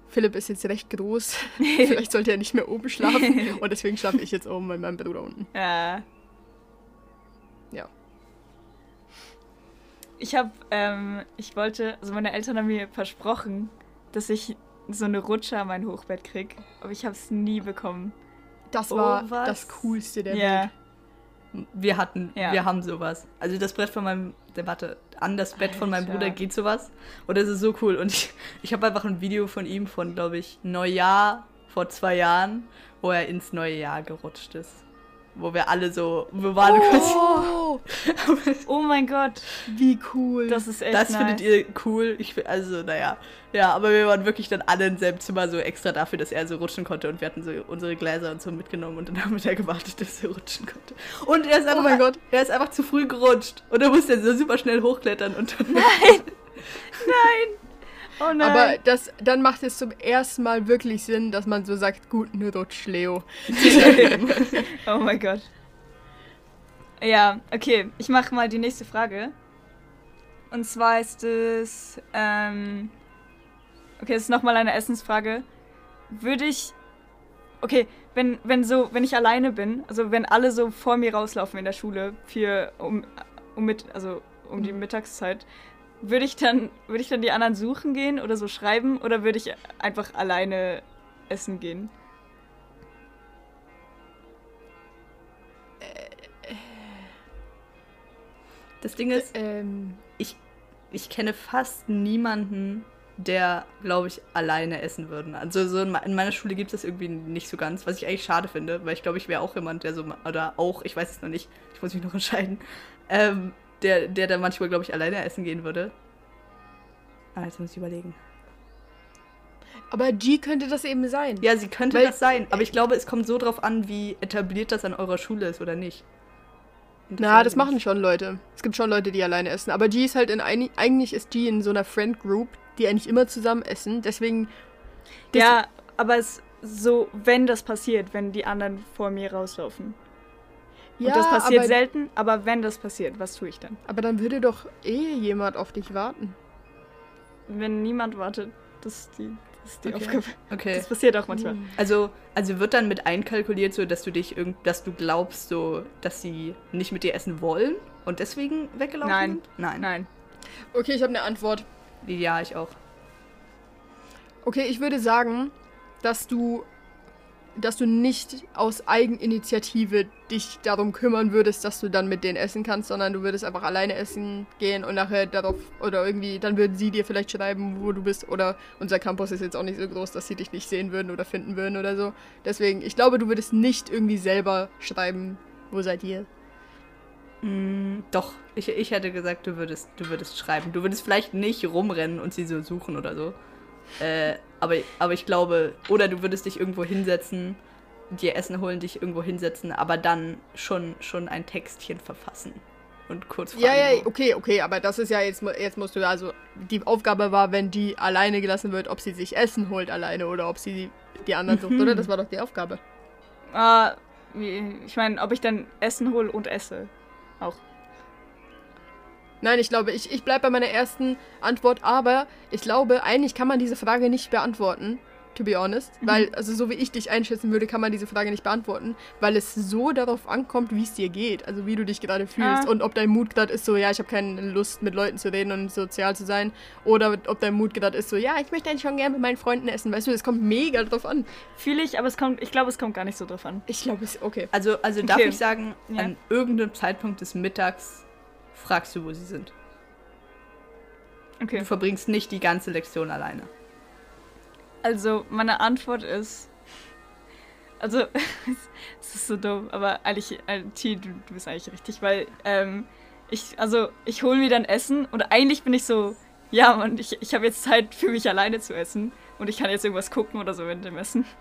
Philipp ist jetzt recht groß, vielleicht sollte er nicht mehr oben schlafen und deswegen schlafe ich jetzt oben bei meinem Bruder unten.
Ja.
Ja.
Ich habe, ähm, ich wollte, also meine Eltern haben mir versprochen, dass ich so eine Rutsche an mein Hochbett krieg, aber ich habe es nie bekommen.
Das
Oh,
war
was?
das Coolste der
Ja.
Welt.
Wir hatten,
Ja.
wir haben sowas. Also das Brett von meinem, der warte, an das Bett von meinem
Alter.
Bruder geht sowas. Und das ist so cool. Und ich, ich habe einfach ein Video von ihm von, glaube ich, Neujahr vor zwei Jahren, wo er ins neue Jahr gerutscht ist. Wo wir alle so, wir waren quasi.
Oh,
Oh mein Gott,
wie cool.
das ist echt
Das
nice.
findet ihr cool. Ich, also, naja. Ja, aber wir waren wirklich dann alle im selben Zimmer so extra dafür, dass er so rutschen konnte. Und wir hatten so unsere Gläser und so mitgenommen. Und dann haben wir da gewartet, dass er rutschen konnte. Und er ist einfach,
mein Gott.
Er ist einfach zu früh gerutscht. Und dann musste er so super schnell hochklettern. Und dann
Oh nein.
Aber das, dann macht es zum ersten Mal wirklich Sinn, dass man so sagt, guten Rutsch, Leo.
oh mein Gott. Ja, okay, ich mache mal die nächste Frage. Und zwar ist es, ähm, okay, es ist nochmal eine Essensfrage. Würde ich, okay, wenn, wenn so, wenn ich alleine bin, also wenn alle so vor mir rauslaufen in der Schule für, um, um mit, also um die Mittagszeit, würde ich dann, würde ich dann die anderen suchen gehen oder so schreiben oder würde ich einfach alleine essen gehen?
das Ding ist,
ähm,
ich kenne fast niemanden, der, glaube ich, alleine essen würde. Also so in meiner Schule gibt es das irgendwie nicht so ganz, was ich eigentlich schade finde, weil ich glaube, ich wäre auch jemand, der so, oder auch, ich weiß es noch nicht, ich muss mich noch entscheiden, ähm, der, der da manchmal, glaube ich, alleine essen gehen würde. Ah, jetzt muss ich überlegen.
Aber G könnte das eben sein.
Ja, sie könnte
Weil-
das sein, aber ich glaube, es kommt so drauf an, wie etabliert das an eurer Schule ist oder nicht. Und
Na, das machen schon Leute. Es gibt schon Leute, die alleine essen. Aber G ist halt in ein, eigentlich ist G in so einer Friend Group, die eigentlich immer zusammen essen. Deswegen. das-
Ja, aber es so, wenn das passiert, wenn die anderen vor mir rauslaufen.
Ja
Und das passiert
aber,
selten, aber wenn das passiert, was tue ich dann?
aber dann würde doch eh jemand auf dich warten.
Wenn niemand wartet, das ist die, das ist die
Okay.
Aufgabe.
Okay.
Das passiert auch manchmal.
Also, also wird dann mit einkalkuliert, so dass du dich irgend, dass du glaubst, so, dass sie nicht mit dir essen wollen und deswegen weggelaufen
Nein.
sind? Nein.
Nein.
Okay, ich habe eine Antwort.
Ja, ich auch.
Okay, ich würde sagen, dass du, dass du nicht aus Eigeninitiative dich darum kümmern würdest, dass du dann mit denen essen kannst, sondern du würdest einfach alleine essen gehen und nachher darauf oder irgendwie, dann würden sie dir vielleicht schreiben, wo du bist oder unser Campus ist jetzt auch nicht so groß, dass sie dich nicht sehen würden oder finden würden oder so. Deswegen, ich glaube, du würdest nicht irgendwie selber schreiben, wo seid ihr?
Mm, doch, ich, ich hätte gesagt, du würdest, du würdest schreiben. Du würdest vielleicht nicht rumrennen und sie so suchen oder so. Äh, aber, aber ich glaube, oder du würdest dich irgendwo hinsetzen, dir Essen holen, dich irgendwo hinsetzen, aber dann schon, schon ein Textchen verfassen. Und kurz fragen.
Ja, ja, okay, okay, aber das ist ja jetzt, jetzt musst du ja, also die Aufgabe war, wenn die alleine gelassen wird, ob sie sich Essen holt alleine oder ob sie die anderen sucht, oder? Das war doch die Aufgabe.
Ah, ich meine, ob ich dann Essen hole und esse. Auch.
Nein, ich glaube, ich, ich bleibe bei meiner ersten Antwort, aber ich glaube, eigentlich kann man diese Frage nicht beantworten, to be honest. Weil, also so wie ich dich einschätzen würde, kann man diese Frage nicht beantworten, weil es so darauf ankommt, wie es dir geht. Also wie du dich gerade fühlst
Ah.
und ob dein Mut gerade ist so, ja, ich habe keine Lust mit Leuten zu reden und sozial zu sein. Oder ob dein Mut gerade ist so, ja, ich möchte eigentlich schon gerne mit meinen Freunden essen. Weißt du, es kommt mega drauf an.
Fühle ich, aber es kommt, ich glaube, es kommt gar nicht so drauf an.
Ich glaube, es okay.
Also, also darf
Okay.
ich sagen,
Ja.
an irgendeinem Zeitpunkt des Mittags fragst du, wo sie sind.
Okay.
Du verbringst nicht die ganze Lektion alleine.
Also, meine Antwort ist. Also, es ist so dumm, aber eigentlich, äh, T, du, du bist eigentlich richtig, weil, ähm, ich, also, ich hole mir dann Essen und eigentlich bin ich so, ja, Mann, ich, ich habe jetzt Zeit für mich alleine zu essen und ich kann jetzt irgendwas gucken oder so während dem Essen.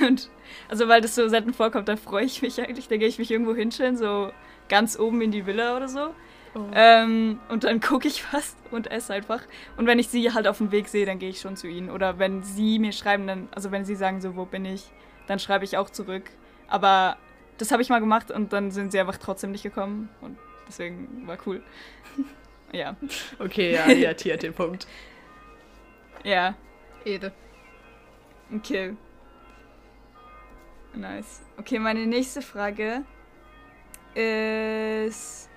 Und, also, weil das so selten vorkommt, da freue ich mich eigentlich, da gehe ich mich irgendwo hinstellen, so ganz oben in die Villa oder so.
Oh.
Ähm, und dann gucke ich was und esse einfach. Und wenn ich sie halt auf dem Weg sehe, dann gehe ich schon zu ihnen. Oder wenn sie mir schreiben, dann, also wenn sie sagen so, wo bin ich, dann schreibe ich auch zurück. Aber das habe ich mal gemacht und dann sind sie einfach trotzdem nicht gekommen. Und deswegen war cool. ja.
Okay, ja, ja, Tia hat den Punkt.
Ja.
Ede.
Okay. Nice. Okay, meine nächste Frage ist.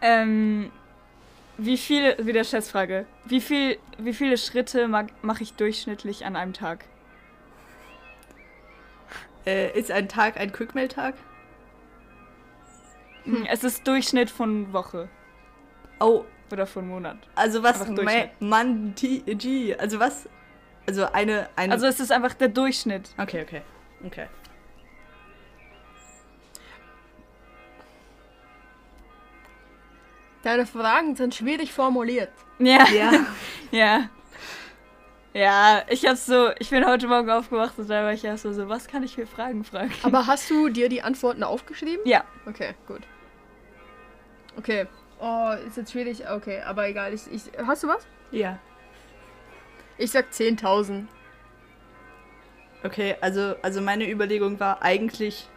Ähm, wie viele, wieder Schätzfrage, wie, viel, wie viele Schritte mache ich durchschnittlich an einem Tag?
Äh, ist ein Tag ein Quickmail-Tag?
Hm, Es ist Durchschnitt von Woche
Oh,
oder von Monat.
also was?
Einfach
Ma-
Durchschnitt.
Mann, T, G, also was? Also eine, eine.
Also es ist einfach der Durchschnitt.
okay, okay, okay.
Deine Fragen sind schwierig formuliert.
Ja.
Ja.
Ja. Ja, ich hab so, ich bin heute Morgen aufgewacht und da war ich erst so, so, was kann ich für Fragen fragen?
Aber hast du dir die Antworten aufgeschrieben?
Ja.
Okay, gut. Okay. Oh, ist jetzt schwierig. Okay, aber egal. Ich, ich, hast du was?
ja.
Ich sag 10.000.
Okay, also, also meine Überlegung war eigentlich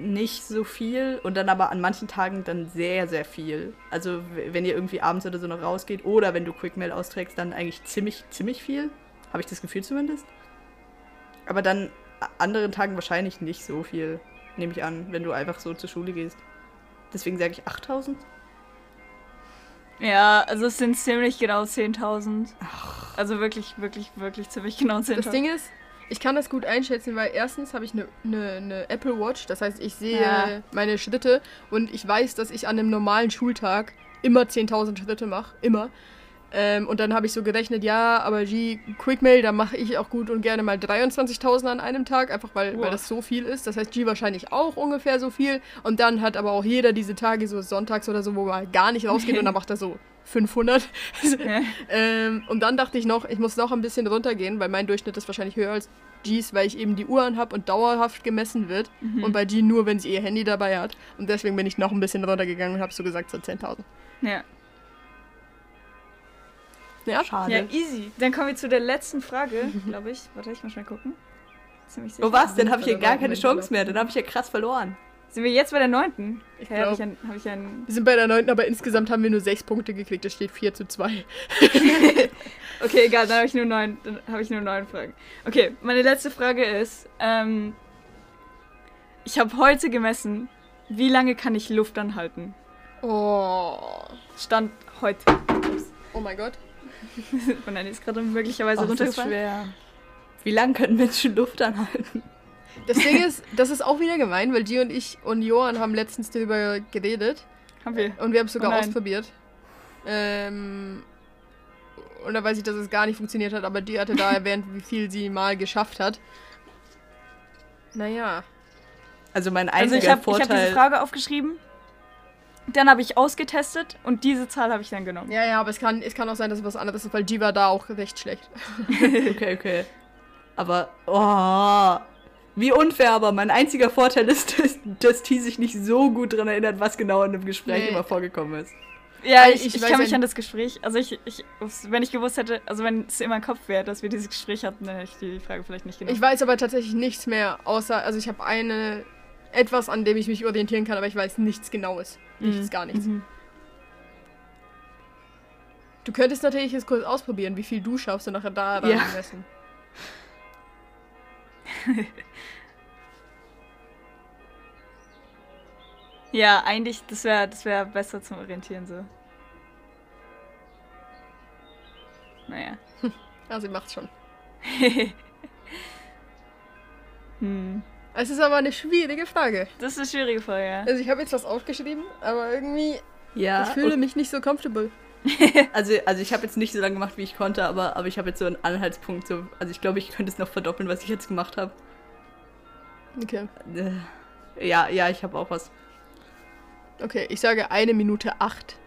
nicht so viel und dann aber an manchen Tagen dann sehr, sehr viel. Also wenn ihr irgendwie abends oder so noch rausgeht oder wenn du Quickmail austrägst, dann eigentlich ziemlich, ziemlich viel. Habe ich das Gefühl zumindest. Aber dann anderen Tagen wahrscheinlich nicht so viel, nehme ich an, wenn du einfach so zur Schule gehst. Deswegen sage ich 8000.
Ja, also es sind ziemlich genau 10.000. Also wirklich, wirklich, wirklich ziemlich genau 10.000.
Das Ding ist, ich kann das gut einschätzen, weil erstens habe ich eine ne, ne Apple Watch, das heißt, ich sehe
Ja.
meine Schritte und ich weiß, dass ich an einem normalen Schultag immer 10.000 Schritte mache. Immer. Ähm, und dann habe ich so gerechnet, ja, aber G, Quickmail, da mache ich auch gut und gerne mal 23.000 an einem Tag, einfach weil, weil das so viel ist. Das heißt, G wahrscheinlich auch ungefähr so viel. Und dann hat aber auch jeder diese Tage, so sonntags oder so, wo man gar nicht rausgeht und dann macht er so 500.
Ja.
ähm, und dann dachte ich noch, ich muss noch ein bisschen runtergehen, weil mein Durchschnitt ist wahrscheinlich höher als G's, weil ich eben die Uhr anhab und dauerhaft gemessen wird.
Mhm.
Und bei G nur, wenn sie ihr Handy dabei hat. Und deswegen bin ich noch ein bisschen runtergegangen und habe so gesagt, so 10.000.
Ja.
Ja?
Schade.
ja, easy. Dann kommen wir zu der letzten Frage, glaube ich. Warte, ich muss mal gucken. Ziemlich sicher.
Oh was? Dann habe ich ja gar keine Chance mehr. Dann habe ich ja krass verloren.
Sind wir jetzt bei der neunten?
Ich
Okay, habe ich, ein, hab ich ein.
Wir sind bei der 9., aber insgesamt haben wir nur 6 Punkte gekriegt. Es steht 4 zu 2.
Okay, egal, dann habe ich nur neun. Dann habe ich nur neun Fragen. Okay, meine letzte Frage ist: ähm, Ich habe heute gemessen, wie lange kann ich Luft anhalten?
Oh.
Stand heute. Ups.
Oh mein Gott.
Und dann ist gerade möglicherweise
Oh, das ist
runtergefallen.
schwer. Wie lange können Menschen Luft anhalten?
Das Ding ist, das ist auch wieder gemein, weil G und ich und Johann haben letztens darüber geredet.
Haben wir.
Und wir haben es sogar
Oh
ausprobiert. Ähm, und da weiß ich, dass es gar nicht funktioniert hat, aber die hatte da erwähnt, wie viel sie mal geschafft hat. Naja.
Also mein
Also
einziger
ich habe hab
Vorteil.
diese Frage aufgeschrieben. Dann habe ich ausgetestet und diese Zahl habe ich dann genommen.
Ja, ja, aber es kann, es kann auch sein, dass es was anderes ist, weil G war da auch recht schlecht.
okay, okay. Aber, oh, wie unfair, aber mein einziger Vorteil ist, dass, dass T sich nicht so gut daran erinnert, was genau in dem Gespräch
Nee.
immer vorgekommen ist.
Ja, ich,
ich
ich,
weiß
kann mich an das Gespräch, also ich, ich, wenn ich gewusst hätte, also wenn es in meinem Kopf wäre, dass wir dieses Gespräch hatten, dann hätte ich die Frage vielleicht nicht genommen.
Ich weiß aber tatsächlich nichts mehr, außer, also ich habe eine, etwas, an dem ich mich orientieren kann, aber ich weiß nichts Genaues. Nichts,
Mhm.
gar nichts.
Mhm.
Du könntest natürlich jetzt kurz ausprobieren, wie viel du schaffst und nachher da
Ja.
messen.
Ja, eigentlich, das wäre das wär besser zum Orientieren so. Naja.
Also sie macht's schon.
Hm.
Es ist aber eine schwierige Frage.
Das ist eine schwierige Frage, ja.
Also ich habe jetzt was aufgeschrieben, aber irgendwie,
Ja,
ich fühle mich nicht so comfortable.
also, also ich habe jetzt nicht so lange gemacht, wie ich konnte, aber, aber ich habe jetzt so einen Anhaltspunkt. So, also ich glaube, ich könnte es noch verdoppeln, was ich jetzt gemacht habe.
Okay.
Äh, ja, ja, ich habe auch was.
Okay, ich sage eine Minute acht.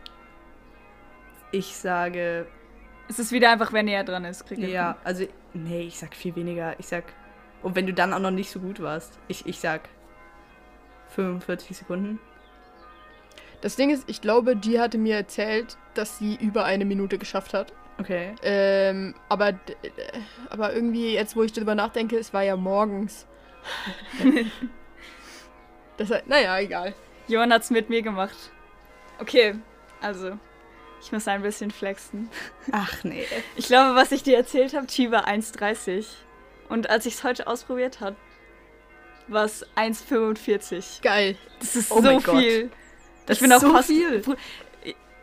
Ich sage,
Es ist wieder einfach, wer näher dran ist, kriegt
ja, also, nee, ich sag viel weniger. Ich sag, und wenn du dann auch noch nicht so gut warst, ich, ich sag 45 Sekunden.
Das Ding ist, ich glaube, die hatte mir erzählt, dass sie über eine Minute geschafft hat.
Okay.
Ähm, aber, äh, aber irgendwie, jetzt wo ich darüber nachdenke, es war ja morgens. das, heißt- naja, egal.
Johann hat's mit mir gemacht. Okay, also, ich muss ein bisschen flexen.
Ach nee.
Ich glaube, was ich dir erzählt habe, Chi war 1,30. Und als ich es heute ausprobiert habe, war es 1,45.
Geil.
Das ist
Oh
so
mein Gott. Das
ich bin auch
so
fast,
viel.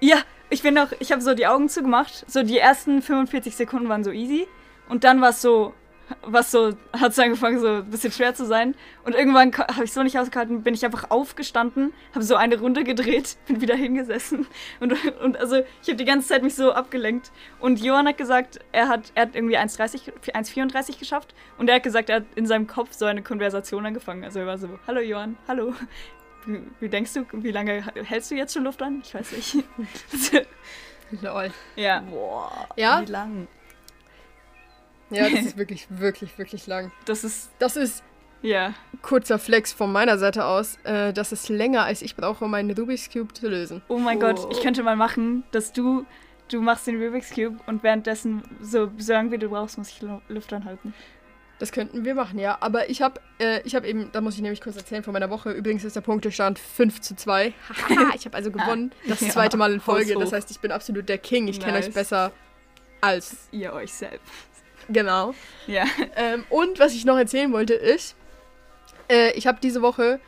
Ja, ich bin noch, ich habe so die Augen zugemacht. So die ersten 45 Sekunden waren so easy. Und dann war es so, was so, hat es angefangen so ein bisschen schwer zu sein. Und irgendwann habe ich so nicht ausgehalten, bin ich einfach aufgestanden, habe so eine Runde gedreht, bin wieder hingesessen. Und, und also ich habe die ganze Zeit mich so abgelenkt. Und Johann hat gesagt, er hat, er hat irgendwie 1,30, 1,34 geschafft. Und er hat gesagt, er hat in seinem Kopf so eine Konversation angefangen. Also er war so, hallo Johann, hallo. Wie, wie denkst du, wie lange hältst du jetzt schon Luft an? Ich weiß nicht.
Lol.
ja,
Boah.
Ja?
Wie lang?
Ja, das ist wirklich, wirklich, wirklich lang.
das ist,
Das ist
ja.
kurzer Flex von meiner Seite aus. Äh, das ist länger, als ich brauche, um meinen Rubik's Cube zu lösen.
Oh mein
Oh.
Gott, ich könnte mal machen, dass du, du machst den Rubik's Cube und währenddessen, so, so lange wie du brauchst, muss ich Lu- Luft anhalten.
Das könnten wir machen, ja. Aber ich habe äh, ich hab eben, da muss ich nämlich kurz erzählen von meiner Woche. Übrigens ist der Punktestand 5 zu 2. Haha, ich habe also gewonnen. Das
Ja,
zweite Mal in Folge. Das heißt, ich bin absolut der King. Ich kenne
Nice.
euch besser als.
Ihr euch selbst.
Genau.
Ja.
Ähm, und was ich noch erzählen wollte ist, äh, ich habe diese Woche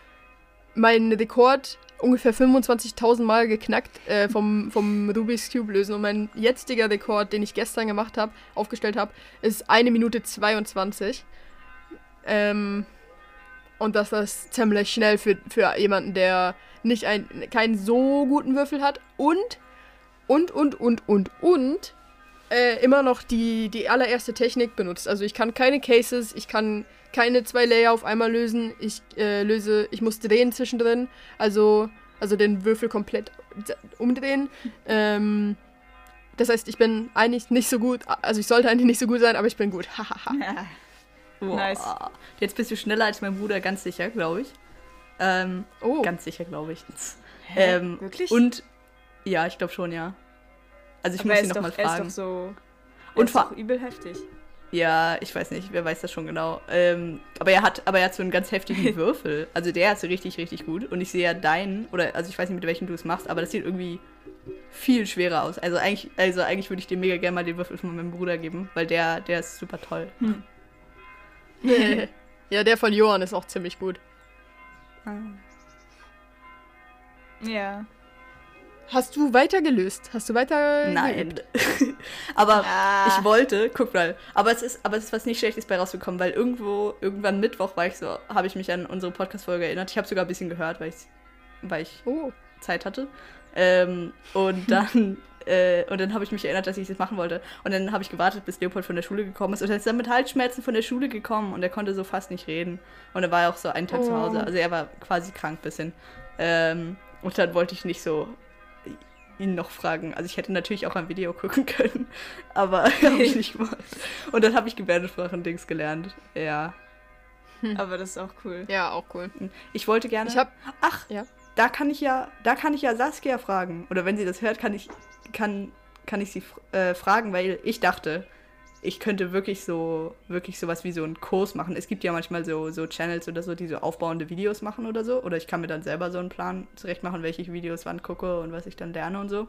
meinen Rekord ungefähr 25.000 Mal geknackt äh, vom, vom Rubik's Cube lösen. Und mein jetziger Rekord, den ich gestern gemacht habe, aufgestellt habe, ist 1 Minute 22. Ähm, und das ist ziemlich schnell für, für jemanden, der nicht ein, keinen so guten Würfel hat. Und, und, und, und, und, und, äh, immer noch die, die allererste Technik benutzt. Also ich kann keine Cases, ich kann keine zwei Layer auf einmal lösen. Ich äh, löse, ich muss drehen zwischendrin. Also, also den Würfel komplett umdrehen. Ähm, Das heißt, ich bin eigentlich nicht so gut. Also ich sollte eigentlich nicht so gut sein, aber ich bin gut. Hahaha.
Nice.
Jetzt bist du schneller als mein Bruder, ganz sicher, glaube ich. Ähm,
oh.
Ganz sicher, glaube ich.
Hä?
Ähm,
Wirklich?
Und ja, ich glaube schon, ja. Also ich
Aber
muss ihn
ist,
nochmal
doch, er ist
fragen.
doch so.
Und
Und
vor-
doch übel heftig.
Ja, ich weiß nicht, wer weiß das schon genau. Ähm, aber er hat, aber er hat so einen ganz heftigen Würfel. Also der ist so richtig, richtig gut. Und ich sehe ja deinen, oder also ich weiß nicht, mit welchem du es machst, aber das sieht irgendwie viel schwerer aus. Also eigentlich, also eigentlich würde ich dir mega gerne mal den Würfel von meinem Bruder geben, weil der, der ist super toll.
ja, der von Johann ist auch ziemlich gut.
Ja.
Hast du weiter gelöst? Hast du weiter.
Nein. aber
Ah.
ich wollte, guck mal, aber es ist, aber es ist was nicht Schlechtes bei rausgekommen, weil irgendwo, irgendwann Mittwoch war ich so, habe ich mich an unsere Podcast-Folge erinnert. Ich habe sogar ein bisschen gehört, weil ich, weil ich
Oh.
Zeit hatte. Ähm, und dann, äh, und dann habe ich mich erinnert, dass ich das machen wollte. Und dann habe ich gewartet, bis Leopold von der Schule gekommen ist. Und er ist dann mit Halsschmerzen von der Schule gekommen und er konnte so fast nicht reden. Und er war ja auch so einen Tag zu
Oh.
Hause. Also er war quasi krank bisschen. Ähm, und dann wollte ich nicht so ihn noch fragen. Also ich hätte natürlich auch ein Video gucken können, aber habe ich nicht gemacht. Und dann habe ich Gebärdensprachen-Dings gelernt. Ja.
Aber das ist auch cool.
Ja, auch cool.
Ich wollte gerne.
Ich hab.
Ach,
Ja.
da kann ich ja, da kann ich ja Saskia fragen. Oder wenn sie das hört, kann ich, kann, kann ich sie äh, fragen, weil ich dachte, ich könnte wirklich so, wirklich sowas wie so einen Kurs machen. Es gibt ja manchmal so, so Channels oder so, die so aufbauende Videos machen oder so. Oder ich kann mir dann selber so einen Plan zurecht machen, welche Videos wann gucke und was ich dann lerne und so.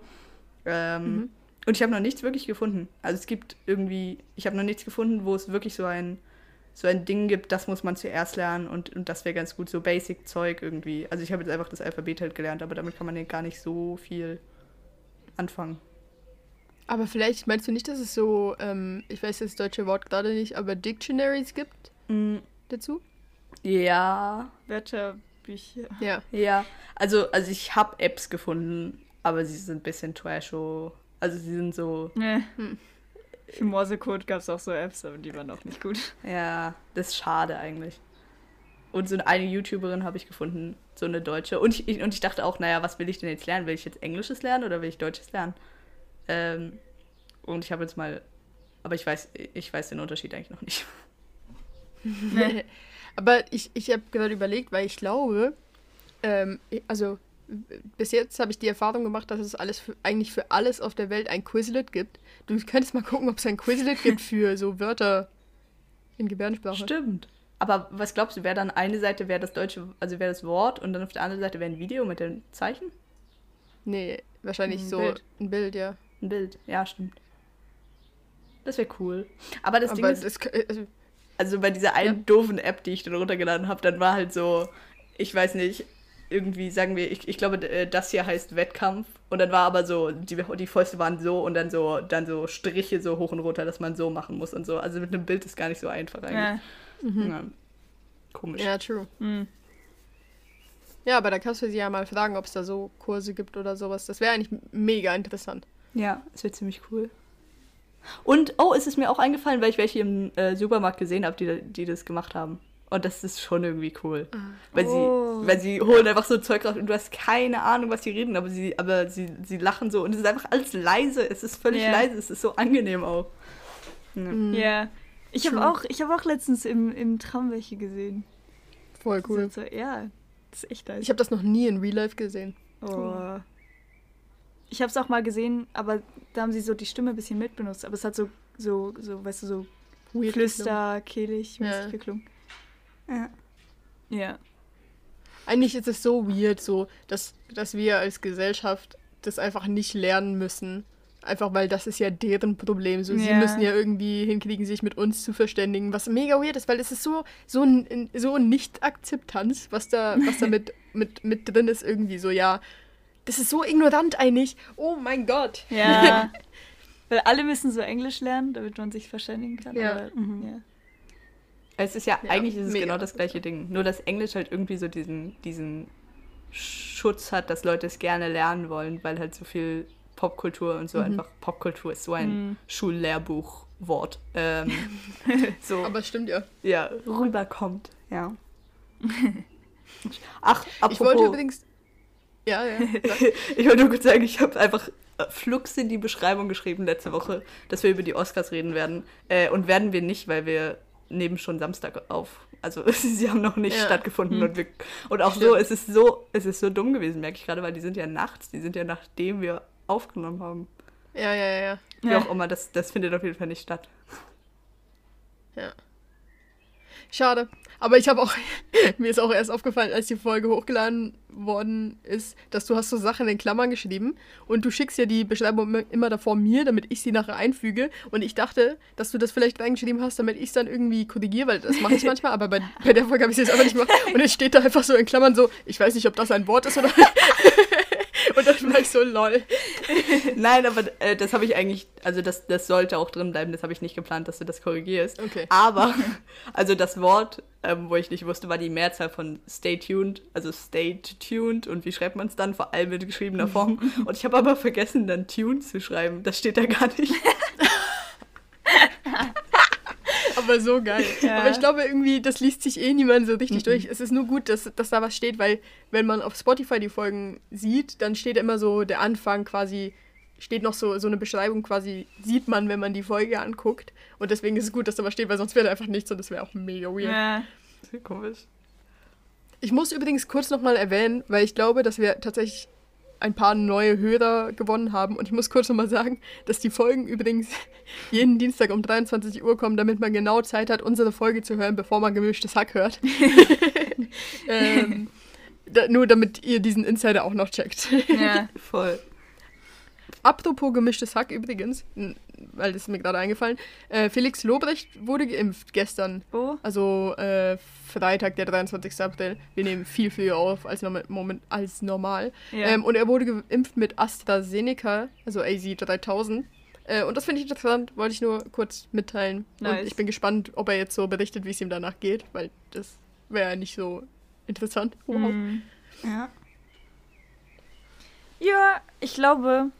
Ähm,
Mhm.
Und ich habe noch nichts wirklich gefunden. Also es gibt irgendwie, ich habe noch nichts gefunden, wo es wirklich so ein, so ein Ding gibt, das muss man zuerst lernen und, und das wäre ganz gut, so Basic-Zeug irgendwie. Also ich habe jetzt einfach das Alphabet halt gelernt, aber damit kann man ja gar nicht so viel anfangen.
Aber vielleicht meinst du nicht, dass es so, ähm, ich weiß das deutsche Wort gerade nicht, aber Dictionaries gibt
Mm,
dazu?
ja,
Wörterbücher.
Ja.
ja. Also, also ich habe Apps gefunden, aber sie sind ein bisschen trasho. Also sie sind so,
Nee.
Hm.
Für Morsecode gab es auch so Apps, aber die waren auch nicht gut.
ja, das ist schade eigentlich. Und so eine YouTuberin habe ich gefunden, so eine Deutsche. Und ich, ich, und ich dachte auch, naja, was will ich denn jetzt lernen? Will ich jetzt Englisches lernen oder will ich Deutsches lernen? Ähm, und ich habe jetzt mal, aber ich weiß, ich weiß den Unterschied eigentlich noch nicht.
Nee.
Aber ich, ich habe gerade überlegt, weil ich glaube, ähm, also bis jetzt habe ich die Erfahrung gemacht, dass es alles für, eigentlich für alles auf der Welt ein Quizlet gibt. Du könntest mal gucken, ob es ein Quizlet gibt für so Wörter in Gebärdensprache.
Stimmt. Aber was glaubst du, wäre dann eine Seite wäre das deutsche, also wäre das Wort und dann auf der anderen Seite wäre ein Video mit den Zeichen?
Nee, wahrscheinlich
Ein
so
Bild.
ein Bild, ja.
Ein Bild, ja, stimmt. Das wäre cool. Aber das Ding
Aber
ist,
das, kö- also,
also bei dieser einen
Ja.
doofen App, die ich dann runtergeladen habe, dann war halt so, ich weiß nicht, irgendwie sagen wir, ich, ich glaube, äh, das hier heißt Wettkampf und dann war aber so, die, die Fäuste waren so und dann so, dann so Striche so hoch und runter, dass man so machen muss und so. Also mit einem Bild ist gar nicht so einfach eigentlich.
Ja.
Ja. Komisch.
ja, true.
Hm.
Ja, aber da kannst du sie ja mal fragen, ob es da so Kurse gibt oder sowas. Das wäre eigentlich mega interessant.
Ja, es wird ziemlich cool. Und, oh, es ist mir auch eingefallen, weil ich welche im äh, Supermarkt gesehen habe, die, die das gemacht haben. Und das ist schon irgendwie cool. Weil,
Oh.
sie, weil sie holen einfach so Zeug raus und du hast keine Ahnung, was sie reden, aber sie, aber sie, sie lachen so und es ist einfach alles leise. Es ist völlig
Ja.
leise, es ist so angenehm auch. Ja.
Mhm.
Ja. Ich habe auch, ich hab auch letztens im, im Tram welche gesehen.
Voll cool.
So, ja, das ist echt nice.
Ich habe das noch nie in Real Life gesehen.
Oh. Ich habe es auch mal gesehen, aber da haben sie so die Stimme ein bisschen mitbenutzt. Aber es hat so, so, so weißt du, so
Weird
Flüster, kehlig mäßig
Ja.
geklungen.
Ja.
Ja.
Eigentlich ist es so weird, so, dass, dass wir als Gesellschaft das einfach nicht lernen müssen. Einfach weil das ist ja deren Problem. So, sie
Ja.
müssen ja irgendwie hinkriegen, sich mit uns zu verständigen, was mega weird ist, weil es ist so, so, so Nicht-Akzeptanz, was da, was da mit, mit, mit drin ist, irgendwie so, ja. Das ist so ignorant eigentlich. Oh mein Gott.
Ja. Weil alle müssen so Englisch lernen, damit man sich verständigen kann.
Ja.
Aber,
Mhm.
ja.
Es ist ja,
Ja,
eigentlich ist es genau das gleiche Ding. Nur dass Englisch halt irgendwie so diesen, diesen Schutz hat, dass Leute es gerne lernen wollen, weil halt so viel Popkultur und so
Mhm.
einfach, Popkultur ist so ein
Mhm.
Schullehrbuchwort. Ähm, so,
Aber es stimmt ja.
ja, rüberkommt, ja. Ach, apropos,
Ich wollte übrigens. Ja, ja.
ich wollte nur kurz sagen, ich habe einfach äh, flugs in die Beschreibung geschrieben letzte Woche, dass wir über die Oscars reden werden. Äh, und werden wir nicht, weil wir nehmen schon Samstag auf. Also sie haben noch nicht
Ja.
stattgefunden
Hm.
und, wir, und auch so, es ist so, es ist so dumm gewesen, merke ich gerade, weil die sind ja nachts, die sind ja nachdem wir aufgenommen haben.
Ja, ja, ja.
Wie
Ja.
auch immer, das, das findet auf jeden Fall nicht statt.
Schade. Aber ich habe auch, mir ist auch erst aufgefallen, als die Folge hochgeladen worden ist, dass du hast so Sachen in Klammern geschrieben und du schickst ja die Beschreibung immer- davor mir, damit ich sie nachher einfüge. Und ich dachte, dass du das vielleicht reingeschrieben hast, damit ich es dann irgendwie korrigiere, weil das mache ich manchmal, aber bei, bei der Folge habe ich es jetzt einfach nicht gemacht. Und es steht da einfach so in Klammern so, ich weiß nicht, ob das ein Wort ist oder. und dann war ich so lol.
Nein, aber äh, das habe ich eigentlich, also das, das sollte auch drin bleiben, das habe ich nicht geplant, dass du das korrigierst.
Okay.
Aber, also das Wort, ähm, wo ich nicht wusste, war die Mehrzahl von stay tuned, also stay tuned und wie schreibt man es dann, vor allem in geschriebener Form. Und ich habe aber vergessen, dann tuned zu schreiben. Das steht da gar nicht.
Aber so geil.
Ja.
Aber ich glaube irgendwie, das liest sich eh niemand so richtig
Mhm.
durch. Es ist nur gut, dass, dass da was steht, weil wenn man auf Spotify die Folgen sieht, dann steht immer so der Anfang quasi, steht noch so, so eine Beschreibung quasi, sieht man, wenn man die Folge anguckt. Und deswegen ist es gut, dass da was steht, weil sonst wäre da einfach nichts und das wäre auch mega weird.
Ja.
Komisch.
Ich muss übrigens kurz nochmal erwähnen, weil ich glaube, dass wir tatsächlich ein paar neue Hörer gewonnen haben. Und ich muss kurz nochmal sagen, dass die Folgen übrigens jeden Dienstag um 23 Uhr kommen, damit man genau Zeit hat, unsere Folge zu hören, bevor man gemischtes Hack hört. ähm, da, nur damit ihr diesen Insider auch noch checkt.
ja.
Voll.
Apropos gemischtes Hack übrigens, weil das ist mir gerade eingefallen, äh, Felix Lobrecht wurde geimpft gestern.
Wo?
Also äh, Freitag, der 23. April. Wir nehmen viel früher auf als, norm Moment, als normal.
Ja.
Ähm, und er wurde geimpft mit AstraZeneca, also AZ 3000. Äh, und das finde ich interessant, wollte ich nur kurz mitteilen. Und
Nice.
ich bin gespannt, ob er jetzt so berichtet, wie es ihm danach geht, weil das wäre nicht so interessant. Wow.
Mhm.
Ja.
Ja, ich glaube.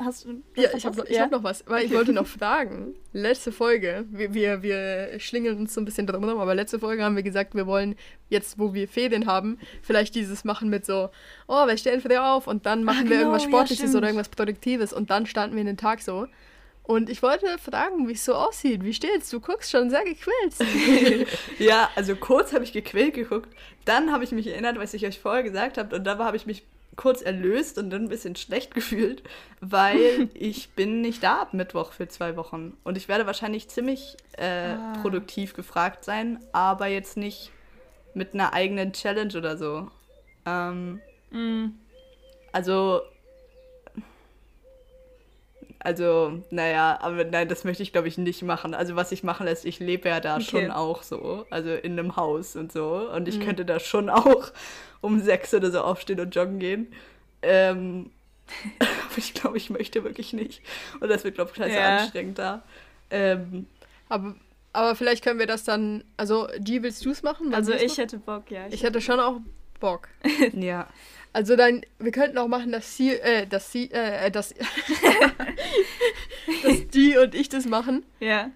Hast du. du
Ja,
hast
ich habe ich hab noch was, weil ich wollte noch fragen. Letzte Folge, wir, wir, wir schlingeln uns so ein bisschen drum rum, aber letzte Folge haben wir gesagt, wir wollen jetzt, wo wir Ferien haben, vielleicht dieses machen mit so, oh, wir stellen früh auf und dann machen wir
genau,
irgendwas
ja,
Sportliches
stimmt.
oder irgendwas Produktives und dann starten wir den Tag so. Und ich wollte fragen, wie es so aussieht. Wie steht's? Du guckst schon sehr gequält.
Ja, also kurz habe ich gequält geguckt, dann habe ich mich erinnert, was ich euch vorher gesagt habe und dabei habe ich mich kurz erlöst und dann ein bisschen schlecht gefühlt, weil ich bin nicht da ab Mittwoch für zwei Wochen und ich werde wahrscheinlich ziemlich äh,
Ah.
produktiv gefragt sein, aber jetzt nicht mit einer eigenen Challenge oder so. Ähm,
Mhm.
also also, naja, aber nein, das möchte ich glaube ich nicht machen. Also was ich machen lässt, ich lebe ja da
Okay.
schon auch so, also in einem Haus und so. Und ich könnte da schon auch um sechs oder so aufstehen und joggen gehen. Ähm, aber ich glaube, ich möchte wirklich nicht. Und das wird, glaube ich, scheiße
Ja.
anstrengend da. Ähm,
aber, aber vielleicht können wir das dann. Also, G, willst du es machen?
Also ich
machen?
hätte Bock, ja.
Ich hätte schon auch Bock.
ja.
Also dann, wir könnten auch machen, dass sie, äh, dass sie, äh, dass, dass die und ich das machen
Ja.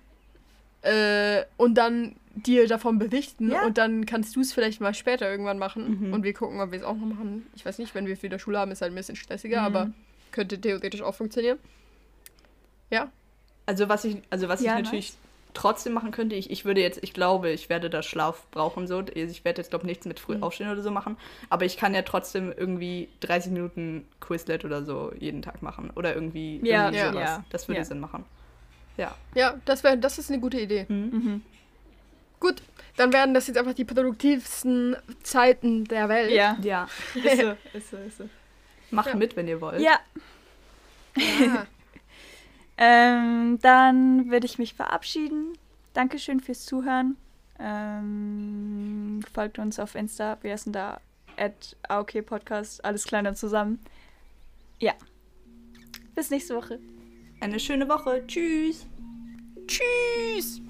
äh, und dann dir davon berichten
Ja.
und dann kannst du es vielleicht mal später irgendwann machen
Mhm.
und wir gucken, ob wir es auch noch machen. Ich weiß nicht, wenn wir wieder Schule haben, ist halt ein bisschen stressiger,
Mhm.
aber könnte theoretisch auch funktionieren. Ja,
Also was ich, also was
Ja,
ich natürlich trotzdem machen könnte, ich, ich würde jetzt, ich glaube, ich werde da Schlaf brauchen so. Ich werde jetzt glaube nichts mit früh
Mhm.
aufstehen oder so machen, aber ich kann ja trotzdem irgendwie 30 Minuten Quizlet oder so jeden Tag machen oder irgendwie,
Ja,
irgendwie
ja.
sowas.
ja,
Das würde
ja.
Sinn machen. Ja.
ja, das wäre, das ist eine gute Idee.
Mhm.
Gut, dann werden das jetzt einfach die produktivsten Zeiten der Welt.
Ja.
Ja.
Ist so, ist so, ist so.
Macht
Ja.
mit, wenn ihr wollt.
Ja.
Ja.
Ähm, dann würde ich mich verabschieden. Dankeschön fürs Zuhören. Ähm, folgt uns auf Insta. Wir sind da at AOK Podcast. Alles kleiner zusammen. Ja. Bis nächste Woche.
Eine schöne Woche. Tschüss.
Tschüss!